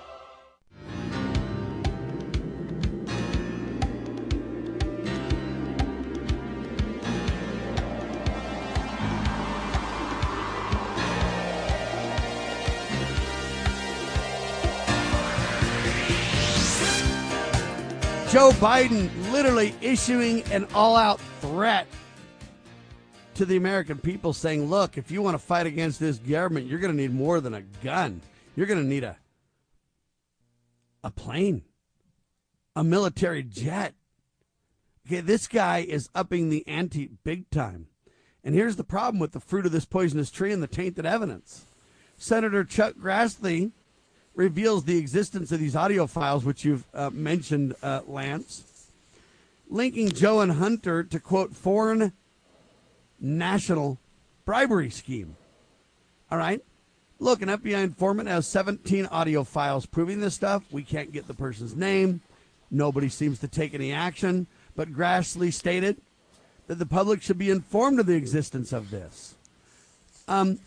Joe Biden literally issuing an all out threat to the American people saying, look, if you want to fight against this government, you're going to need more than a gun. You're going to need a a plane, a military jet. Okay, this guy is upping the ante big time. And here's the problem with the fruit of this poisonous tree and the tainted evidence. Senator Chuck Grassley reveals the existence of these audio files, which you've uh, mentioned, uh, Lance, linking Joe and Hunter to quote foreign national bribery scheme. All right. Look, an FBI informant has 17 audio files proving this stuff. We can't get the person's name. Nobody seems to take any action. But Grassley stated that the public should be informed of the existence of this. Um,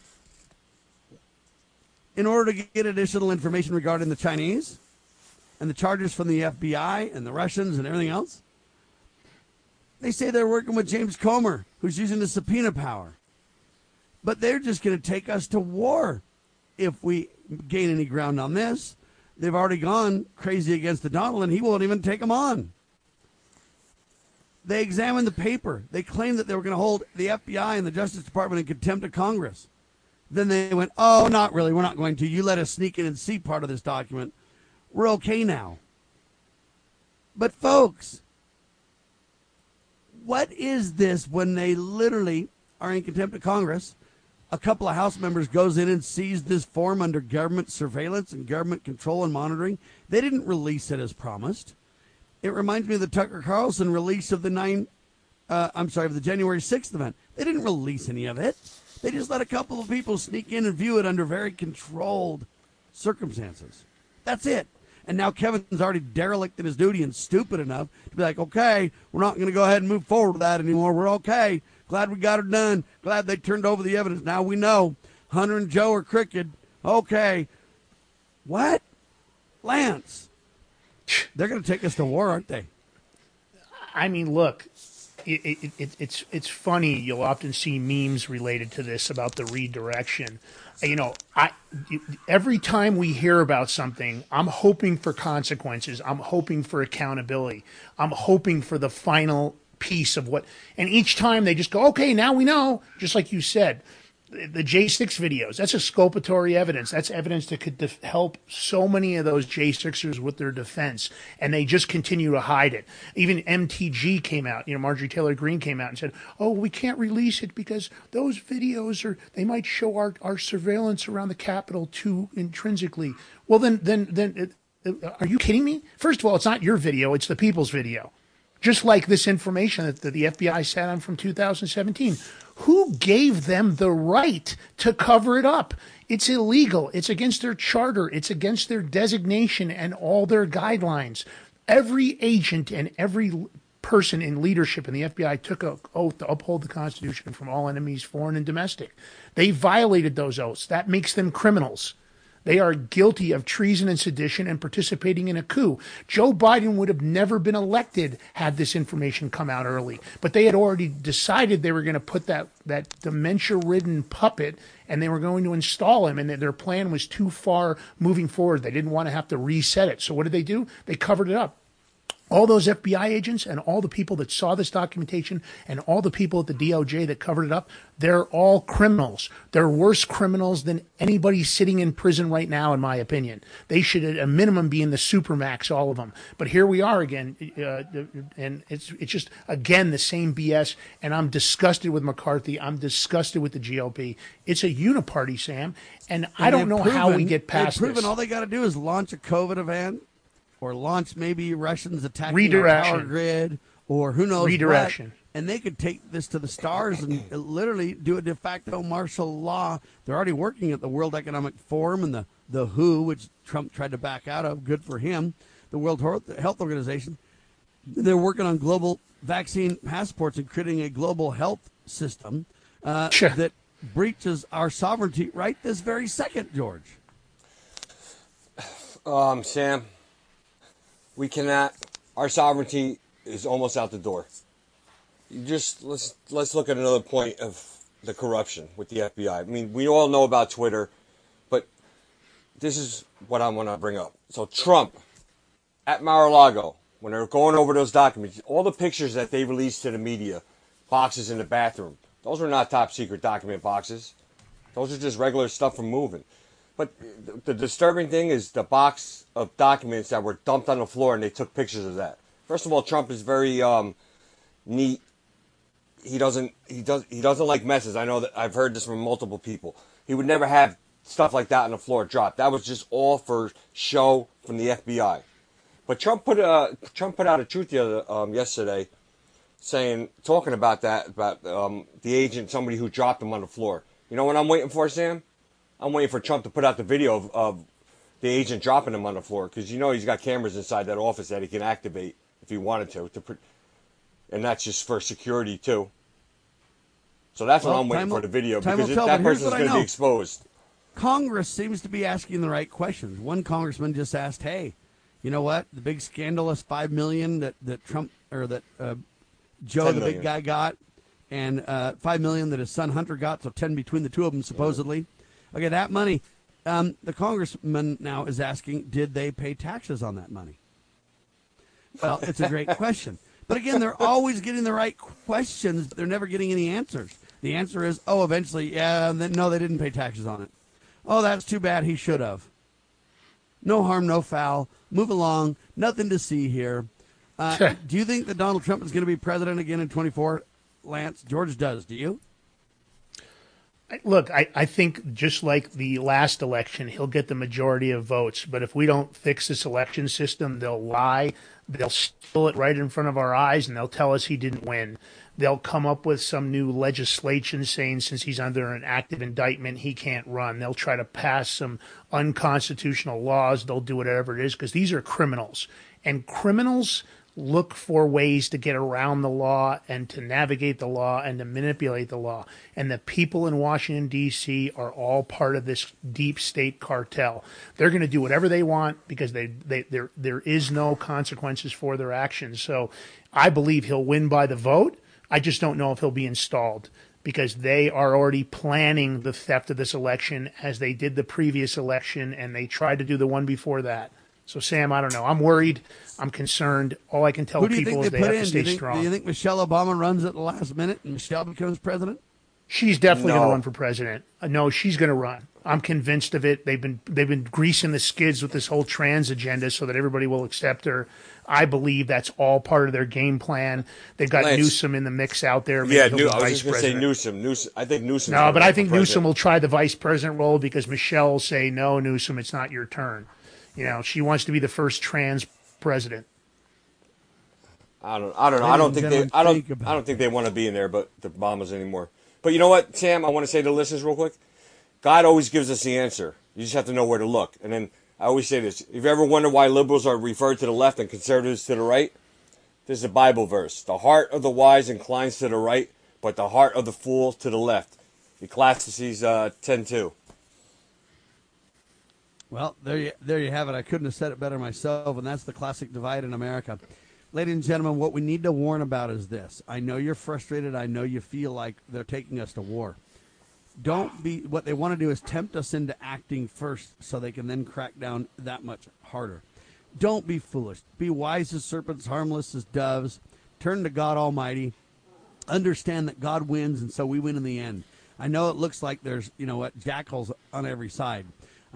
in order to get additional information regarding the Chinese and the charges from the FBI and the Russians and everything else. They say they're working with James Comer, who's using the subpoena power. But they're just going to take us to war if we gain any ground on this. They've already gone crazy against the Donald, and he won't even take them on. They examined the paper. They claimed that they were going to hold the FBI and the Justice Department in contempt of Congress. Then they went, oh, not really. We're not going to. You let us sneak in and see part of this document. We're okay now. But, folks, what is this when they literally are in contempt of Congress? A couple of House members goes in and sees this form under government surveillance and government control and monitoring. They didn't release it as promised. It reminds me of the Tucker Carlson release of the nine, uh, I'm sorry, of the January 6th event. They didn't release any of it. They just let a couple of people sneak in and view it under very controlled circumstances. That's it. And now Kevin's already derelict in his duty and stupid enough to be like, okay, we're not going to go ahead and move forward with that anymore. We're okay. Glad we got it done. Glad they turned over the evidence. Now we know Hunter and Joe are crooked. Okay. What? Lance. They're going to take us to war, aren't they? I mean, look, it, it, it, it's it's funny. You'll often see memes related to this about the redirection. You know, I every time we hear about something, I'm hoping for consequences. I'm hoping for accountability. I'm hoping for the final piece of what. And each time they just go, okay, now we know. Just like you said, the J6 videos, that's exculpatory evidence. That's evidence that could def- help so many of those J6ers with their defense. And they just continue to hide it. Even MTG came out, you know, Marjorie Taylor Greene came out and said, oh, we can't release it because those videos are, they might show our, our surveillance around the Capitol too intrinsically. Well, then, then, then, uh, are you kidding me? First of all, it's not your video, it's the people's video. just like this information that the FBI sat on from 2017. Who gave them the right to cover it up? It's illegal. It's against their charter. It's against their designation and all their guidelines. Every agent and every person in leadership in the FBI took an oath to uphold the Constitution from all enemies, foreign and domestic. They violated those oaths. That makes them criminals. They are guilty of treason and sedition and participating in a coup. Joe Biden would have never been elected had this information come out early. But they had already decided they were going to put that, that dementia ridden puppet and they were going to install him, and their plan was too far moving forward. They didn't want to have to reset it. So what did they do? They covered it up all those FBI agents and all the people that saw this documentation and all the people at the DOJ that covered it up, they're all criminals. They're worse criminals than anybody sitting in prison right now, in my opinion. They should, at a minimum, be in the supermax, all of them. But here we are again, uh, and it's it's just again the same BS. And I'm disgusted with McCarthy. I'm disgusted with the GOP. It's a uniparty, Sam, and, And I don't know how we get past proven this. all they got to do is launch a COVID event, or launch maybe Russians attacking our power grid, or who knows what, and they could take this to the stars and literally do a de facto martial law. They're already working at the World Economic Forum and the the WHO, which Trump tried to back out of. Good for him. The World Health Organization. They're working on global vaccine passports and creating a global health system uh, that breaches our sovereignty right this very second, George. Um, Sam, we cannot. Our sovereignty is almost out the door. You just let's let's look at another point of the corruption with the FBI. I mean, we all know about Twitter, but this is what I want to bring up. So Trump at Mar-a-Lago, when they're going over those documents, all the pictures that they released to the media, boxes in the bathroom, those are not top secret document boxes. Those are just regular stuff from moving. But the- disturbing thing is the box of documents that were dumped on the floor and they took pictures of that. First of all, Trump is very um, neat. He doesn't he does he doesn't like messes. I know that I've heard this from multiple people. He would never have stuff like that on the floor dropped. That was just all for show from the FBI. But Trump put uh, Trump put out a truth the other um, yesterday, saying talking about that about um, the agent, somebody who dropped him on the floor. You know what I'm waiting for, Sam? I'm waiting for Trump to put out the video of, of the agent dropping him on the floor because you know he's got cameras inside that office that he can activate if he wanted to. to and that's just for security too. So that's Well, what I'm waiting for the video because tell, that person's going to be exposed. Congress seems to be asking the right questions. One congressman just asked, "Hey, you know what? The big scandalous five million that that Trump or that uh, Joe, the big guy, got, and uh, five million that his son Hunter got. So ten between the two of them, supposedly. Okay, that money. Um, the congressman now is asking, did they pay taxes on that money? Well, it's a great question. But again, they're always getting the right questions. They're never getting any answers. The answer is, oh, eventually, yeah, then, no, they didn't pay taxes on it. Oh, that's too bad. He should have. No harm, no foul. Move along. Nothing to see here. Uh, do you think that Donald Trump is going to be president again in 24? Lance, George does. Do you? Look, I, I think just like the last election, he'll get the majority of votes. But if we don't fix this election system, they'll lie. They'll steal it right in front of our eyes and they'll tell us he didn't win. They'll come up with some new legislation saying since he's under an active indictment, he can't run. They'll try to pass some unconstitutional laws. They'll do whatever it is because these are criminals. And criminals look for ways to get around the law and to navigate the law and to manipulate the law. And the people in Washington, D.C. are all part of this deep state cartel. They're going to do whatever they want because they, they, there, there is no consequences for their actions. So I believe he'll win by the vote. I just don't know if he'll be installed because they are already planning the theft of this election as they did the previous election and they tried to do the one before that. So Sam, I don't know. I'm worried. I'm concerned. All I can tell Who do you people think is they they put have in? to Do you, stay think, strong. do you think Michelle Obama runs at the last minute and Michelle becomes president? She's definitely going to run for president. Uh, no, she's going to run. I'm convinced of it. They've been they've been greasing the skids with this whole trans agenda so that everybody will accept her. I believe that's all part of their game plan. They've got Lance. Newsom in the mix out there. Maybe Yeah, New, be I was just going to say. Newsom. Newsom. I think Newsom. No, but I think Newsom will try the vice president role because Michelle will say, "No, Newsom, it's not your turn." You know, she wants to be the first trans president. I don't. I don't know. I Ladies don't think they. I don't. think about I don't think they want to be in there, but the Bombers anymore. But you know what, Sam? I want to say to the listeners real quick. God always gives us the answer. You just have to know where to look. And then I always say this: If you ever wonder why liberals are referred to the left and conservatives to the right, this is a Bible verse: "The heart of the wise inclines to the right, but the heart of the fool to the left." Ecclesiastes uh, ten two. Well, there you, there you have it. I couldn't have said it better myself, and that's the classic divide in America. Ladies and gentlemen, what we need to warn about is this. I know you're frustrated. I know you feel like they're taking us to war. Don't be, what they want to do is tempt us into acting first so they can then crack down that much harder. Don't be foolish. Be wise as serpents, harmless as doves. Turn to God Almighty. Understand that God wins, and so we win in the end. I know it looks like there's, you know what, jackals on every side.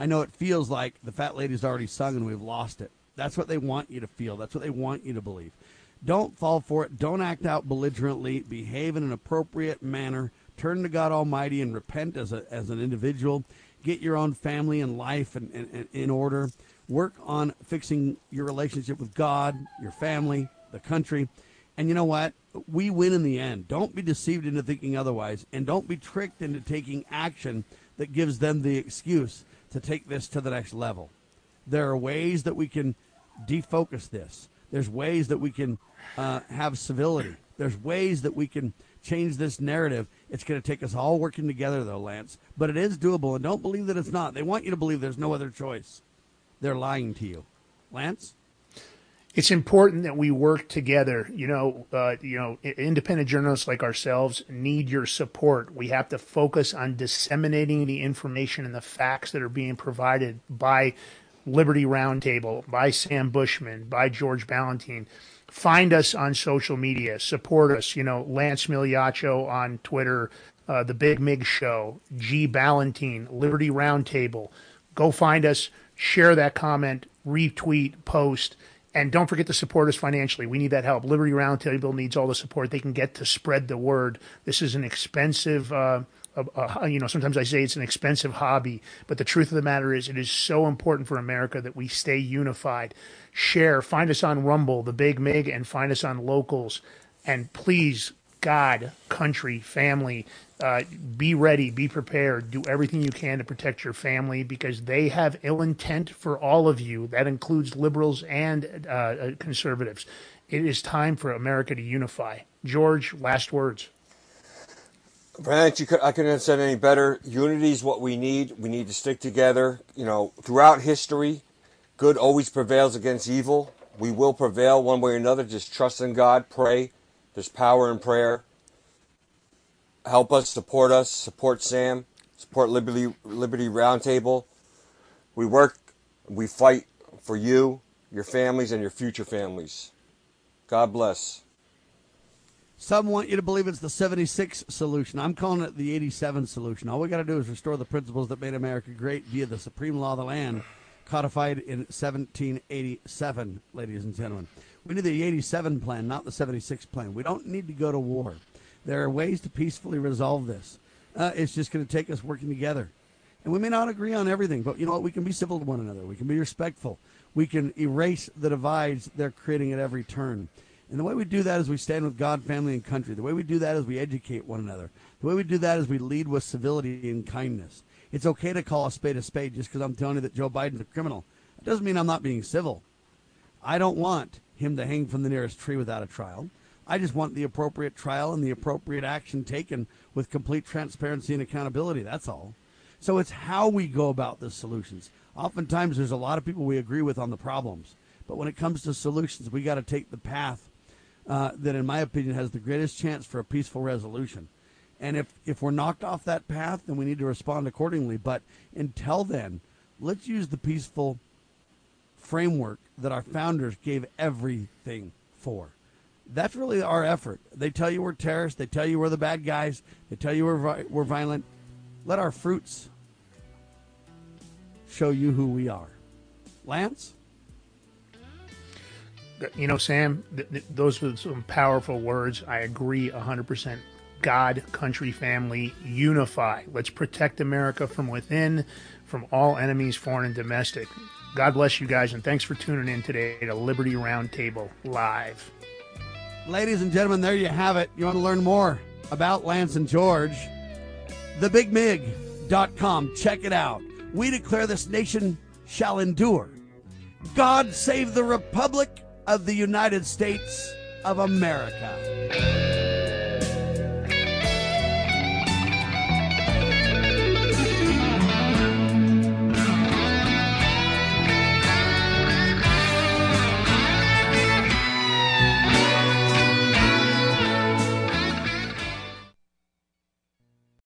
I know it feels like the fat lady's already sung and we've lost it. That's what they want you to feel. That's what they want you to believe. Don't fall for it. Don't act out belligerently. Behave in an appropriate manner. Turn to God Almighty and repent as, a, as an individual. Get your own family and life in, in, in order. Work on fixing your relationship with God, your family, the country. And you know what? We win in the end. Don't be deceived into thinking otherwise. And don't be tricked into taking action that gives them the excuse to take this to the next level. There are ways that we can defocus this. There's ways that we can uh, have civility. There's ways that we can change this narrative. It's going to take us all working together, though, Lance. But it is doable, and don't believe that it's not. They want you to believe there's no other choice. They're lying to you, Lance. It's important that we work together. You know, uh, you know, independent journalists like ourselves need your support. We have to focus on disseminating the information and the facts that are being provided by Liberty Roundtable, by Sam Bushman, by George Balloutine. Find us on social media. Support us. You know, Lance Migliaccio on Twitter, uh, The Big Mig Show, G Balloutine, Liberty Roundtable. Go find us, share that comment, retweet, post, and don't forget to support us financially. We need that help. Liberty Roundtable needs all the support they can get to spread the word. This is an expensive, uh, uh, uh, you know, sometimes I say it's an expensive hobby, but the truth of the matter is it is so important for America that we stay unified. Share, find us on Rumble, the Big Mig, and find us on Locals. And please, God, country, family, uh, be ready, be prepared, do everything you can to protect your family because they have ill intent for all of you. That includes liberals and uh, uh, conservatives. It is time for America to unify. George, last words. Brant, you could, I couldn't have said any better. Unity is what we need. We need to stick together. You know, throughout history, good always prevails against evil. We will prevail one way or another. Just trust in God, pray. There's power in prayer. Help us, support us, support Sam, support Liberty Liberty Roundtable. We work, we fight for you, your families, and your future families. God bless. Some want you to believe it's the 76 solution. I'm calling it the 87 solution. All we got to do is restore the principles that made America great via the supreme law of the land, codified in 1787, ladies and gentlemen. We need the 87 plan, not the 76 plan. We don't need to go to war. There are ways to peacefully resolve this. Uh, it's just going to take us working together. And we may not agree on everything, but you know what? We can be civil to one another. We can be respectful. We can erase the divides they're creating at every turn. And the way we do that is we stand with God, family, and country. The way we do that is we educate one another. The way we do that is we lead with civility and kindness. It's okay to call a spade a spade just because I'm telling you that Joe Biden's a criminal. It doesn't mean I'm not being civil. I don't want him to hang from the nearest tree without a trial. I just want the appropriate trial and the appropriate action taken with complete transparency and accountability. That's all. So it's how we go about the solutions. Oftentimes, there's a lot of people we agree with on the problems, but when it comes to solutions, we got to take the path uh, that, in my opinion, has the greatest chance for a peaceful resolution. And if if we're knocked off that path, then we need to respond accordingly. But until then, let's use the peaceful framework that our founders gave everything for. That's really our effort. They tell you we're terrorists. They tell you we're the bad guys. They tell you we're we're violent. Let our fruits show you who we are. Lance? You know, Sam, th- th- those were some powerful words. I agree 100%. God, country, family, unify. Let's protect America from within, from all enemies, foreign and domestic. God bless you guys, and thanks for tuning in today to Liberty Roundtable Live. Ladies and gentlemen, there you have it. You want to learn more about Lance and George? TheBigMig.com. Check it out. We declare this nation shall endure. God save the Republic of the United States of America.